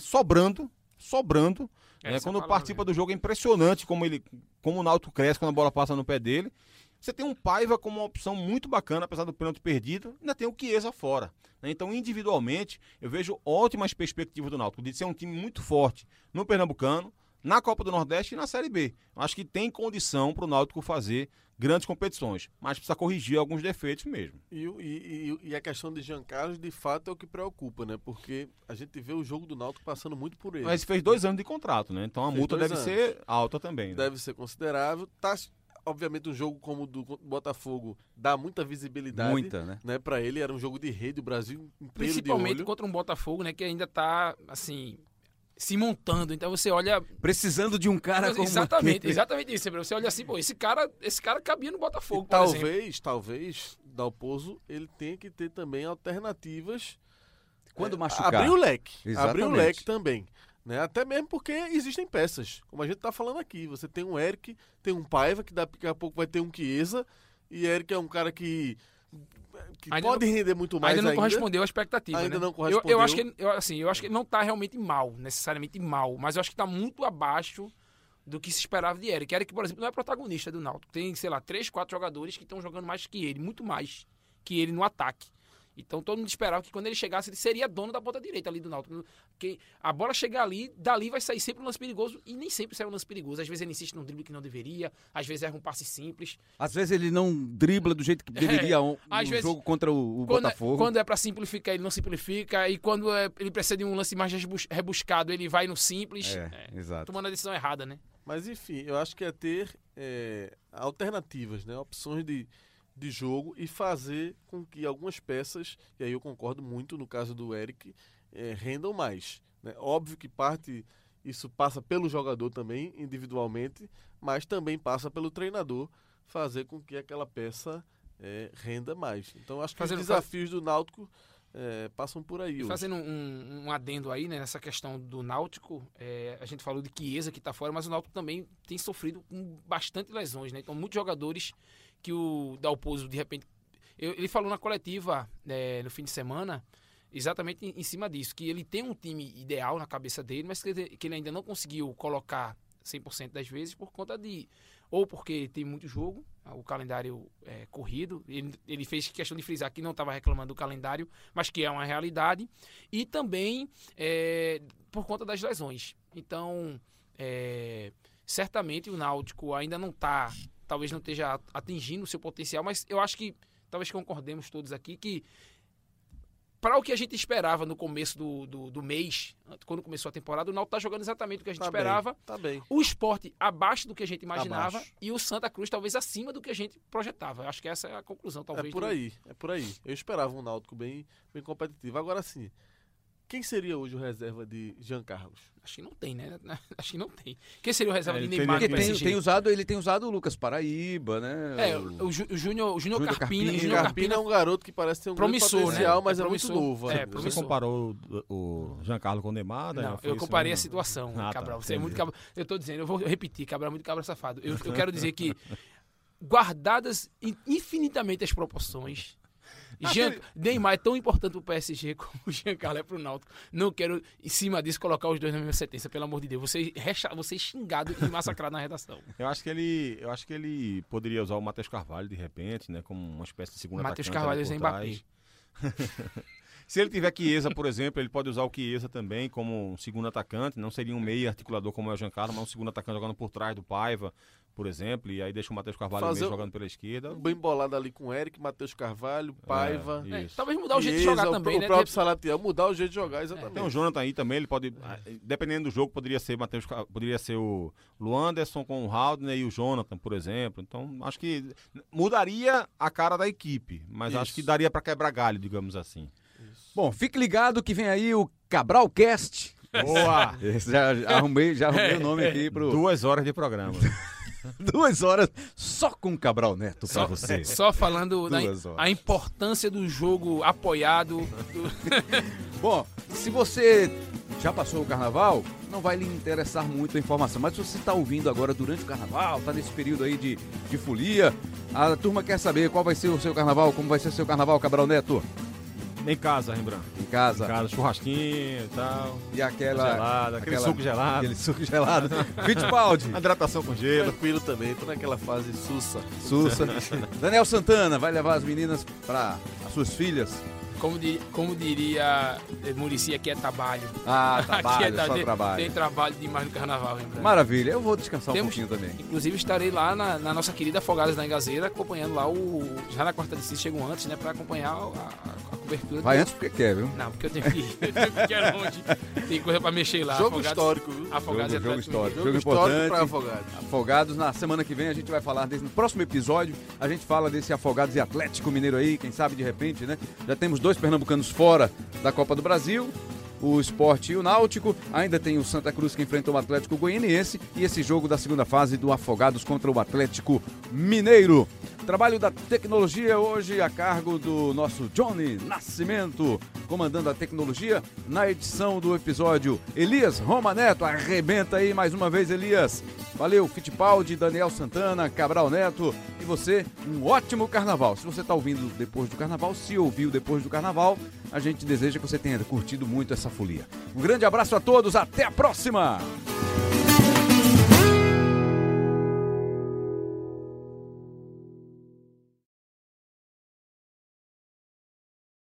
sobrando, sobrando. né? Essa Quando participa do jogo é impressionante como ele, como o Náutico cresce quando a bola passa no pé dele. Você tem um Paiva como uma opção muito bacana, apesar do pênalti perdido, ainda tem o Chiesa fora. né? Então, individualmente, eu vejo ótimas perspectivas do Náutico de ser um time muito forte no Pernambucano, na Copa do Nordeste e na Série B. Eu acho que tem condição para o Náutico fazer grandes competições, mas precisa corrigir alguns defeitos mesmo. E, e- e- a questão de Jean Carlos, de fato, é o que preocupa, né? Porque a gente vê o jogo do Náutico passando muito por ele. Mas fez dois anos de contrato, né? Então a Fez multa deve anos. ser alta também. né? Deve ser considerável. Tá, obviamente, um jogo como o do Botafogo dá muita visibilidade. Muita, né? Né, para ele era um jogo de rede, o Brasil inteiro Principalmente de olho. contra um Botafogo, né? Que ainda tá, assim, se montando. Então você olha. Precisando de um cara como exatamente, aquele. exatamente isso. Você olha assim, pô, esse cara, esse cara cabia no Botafogo, por exemplo. talvez, talvez, Dalpozo, ele tenha que ter também alternativas. Quando É, machucar. Abrir o leque. Exatamente. Abrir o leque também. Né? Até mesmo porque existem peças. Como a gente tá falando aqui. Você tem um Eric, tem um Paiva, que daqui a pouco vai ter um Chiesa. E Eric é um cara que, que Ainda pode render muito mais ainda ainda. não correspondeu à expectativa, Ainda né? não Eu- Eu, correspondeu. acho que ele- eu, assim, eu acho que ele não tá realmente mal, necessariamente mal, mas eu acho que tá muito abaixo do que se esperava de Eric. Eric, por exemplo, não é protagonista do Náutico. Tem, sei lá, três, quatro jogadores que estão jogando mais que ele, muito mais que ele no ataque. Então todo mundo esperava que quando ele chegasse, ele seria dono da ponta direita ali do Náutico. Porque a bola chegar ali, dali vai sair sempre um lance perigoso e nem sempre sai um lance perigoso. Às vezes ele insiste num drible que não deveria, às vezes erra um passe simples. Às vezes ele não dribla do jeito que deveria on- [laughs] às no vezes- jogo contra o, o Quando, é- Botafogo. quando é pra simplificar, ele não simplifica. E quando é- ele precisa de um lance mais rebus- rebuscado, ele vai no simples. É, É, exato. tomando a decisão errada, né? Mas enfim, eu acho que é ter é, alternativas, né? opções de, de jogo e fazer com que algumas peças, e aí eu concordo muito no caso do Eric, é, rendam mais. Né? Óbvio que parte, isso passa pelo jogador também, individualmente, mas também passa pelo treinador fazer com que aquela peça é, renda mais. Então acho que Fazendo- os desafios do Náutico é, passam por aí. Fazendo um, um adendo aí, né, nessa questão do Náutico, é, a gente falou de Chiesa que tá fora, mas o Náutico também tem sofrido com bastante lesões, né? Então, muitos jogadores que o Dalpozo, de repente... eu- ele falou na coletiva é, no fim de semana, exatamente em, em cima disso, que ele tem um time ideal na cabeça dele, mas que que ele ainda não conseguiu colocar 100% das vezes por conta de ou porque tem muito jogo, o calendário é, corrido. Ele, ele fez questão de frisar que não estava reclamando do calendário, mas que é uma realidade. E também é, por conta das lesões. Então, é, certamente o Náutico ainda não está, talvez não esteja atingindo o seu potencial, mas eu acho que talvez concordemos todos aqui que para o que a gente esperava no começo do, do, do, mês, quando começou a temporada, o Náutico está jogando exatamente o que a gente tá esperava. Bem, tá bem. O esporte abaixo do que a gente imaginava Abaixo. e o Santa Cruz talvez acima do que a gente projetava. Eu Acho que essa é a conclusão, talvez. É por aí, é por aí. Eu esperava um Náutico bem, bem competitivo. Agora sim, quem seria hoje o reserva de Jean Carlos? Acho que não tem, né? [laughs] Acho que não tem. Quem seria o reserva É, de ele Neymar Porque no tem, tem usado, ele tem usado o Lucas Paraíba, né? É, o, o Júnior, o Júnior Júnior Carpina, Carpina. Júnior Carpina é um garoto que parece ter um Promissor, grande potencial, né? mas É é, muito novo. É, ainda. Você comparou o, o Giancarlo com o Neymar? né? Não, eu comparei a situação, Ah, tá, Cabral. Você é muito cabra. Eu tô dizendo, eu vou repetir, Cabral é muito cabra safado. Eu, eu quero dizer que, guardadas in- infinitamente as proporções, Jean, Neymar é tão importante pro PSG [laughs] como o Giancarlo é pro Náutico. Não quero, em cima disso, colocar os dois na mesma sentença, pelo amor de Deus. Você, recha, você xingado e massacrado na redação. [laughs] Eu acho que ele, eu acho que ele poderia usar o Matheus Carvalho de repente, né, como uma espécie de segundo Matheus Carvalho é Mbappé. [laughs] Se ele tiver Chiesa, por exemplo, ele pode usar o Chiesa também como um segundo atacante. Não seria um meio articulador como é o Giancarlo, mas um segundo atacante jogando por trás do Paiva, por exemplo. E aí deixa o Matheus Carvalho Fazer o- jogando pela esquerda. Bem bolado ali com Eric, Matheus Carvalho, Paiva. É, É, isso. talvez mudar o jeito de jogar o- também, o né? próprio Salatiel, mudar o jeito de jogar, exatamente. Tem o Jonathan aí também, ele pode. Dependendo do jogo, poderia ser Matheus, poderia ser o Luanderson com o Haldner e o Jonathan, por exemplo. Então, acho que mudaria a cara da equipe, mas acho Isso. que daria para quebrar galho, digamos assim. Bom, fique ligado que vem aí o Cabral Cast. Boa! [laughs] Já, já arrumei, já arrumei o nome aqui pro Duas horas de programa. [laughs] [laughs] duas horas só com o Cabral Neto Só, você. só falando da a importância do jogo apoiado. do- [laughs] Bom, se você já passou o carnaval, não vai lhe interessar muito a informação. Mas se você está ouvindo agora durante o carnaval, está nesse período aí de, de folia, a turma quer saber qual vai ser o seu carnaval, como vai ser o seu carnaval, Cabral Neto, em casa, Rembrandt. em Em casa. casa, churrasquinho e tal. E aquela. gelada, aquele aquela- suco gelado. Aquele suco gelado. [laughs] Fittipaldi, Hidratação com gelo. Tranquilo também, tô naquela fase sussa. Sussa. [laughs] Daniel Santana vai levar as meninas para as suas filhas. Como, di- como diria eh, Murici, aqui é trabalho. Ah, [laughs] Aqui é trabalho, tra- só tem- trabalho. Tem trabalho demais no carnaval, lembrando. Maravilha, eu vou descansar Temos- um pouquinho também. Inclusive estarei lá na, na nossa querida Afogadas da Engazeira, acompanhando lá o. Já na quarta de cis, chegam antes, né? Pra acompanhar a, a- cobertura. Vai do- antes porque quer, viu? Não, porque eu tenho que ir. Eu tenho que ir longe. [laughs] Tem coisa pra mexer lá. Jogo Afogados- histórico, viu? Afogados Jogo- e jogo histórico. Jogo, Jogo histórico pra importante. afogados. Afogados, na semana que vem a gente vai falar desse. No próximo episódio, a gente fala desse Afogados e Atlético Mineiro aí, quem sabe de repente, né? Já temos dois pernambucanos fora da Copa do Brasil. O Esporte e o Náutico. Ainda tem o Santa Cruz que enfrenta o Atlético Goianiense. E esse jogo da segunda fase do Afogados contra o Atlético Mineiro. Trabalho da tecnologia hoje a cargo do nosso Johnny Nascimento, comandando a tecnologia na edição do episódio. Elias Roma Neto, arrebenta aí mais uma vez, Elias. Valeu, Fittipaldi, Daniel Santana, Cabral Neto e você, um ótimo carnaval. Se você está ouvindo depois do carnaval, se ouviu depois do carnaval, a gente deseja que você tenha curtido muito essa folia. Um grande abraço a todos, até a próxima!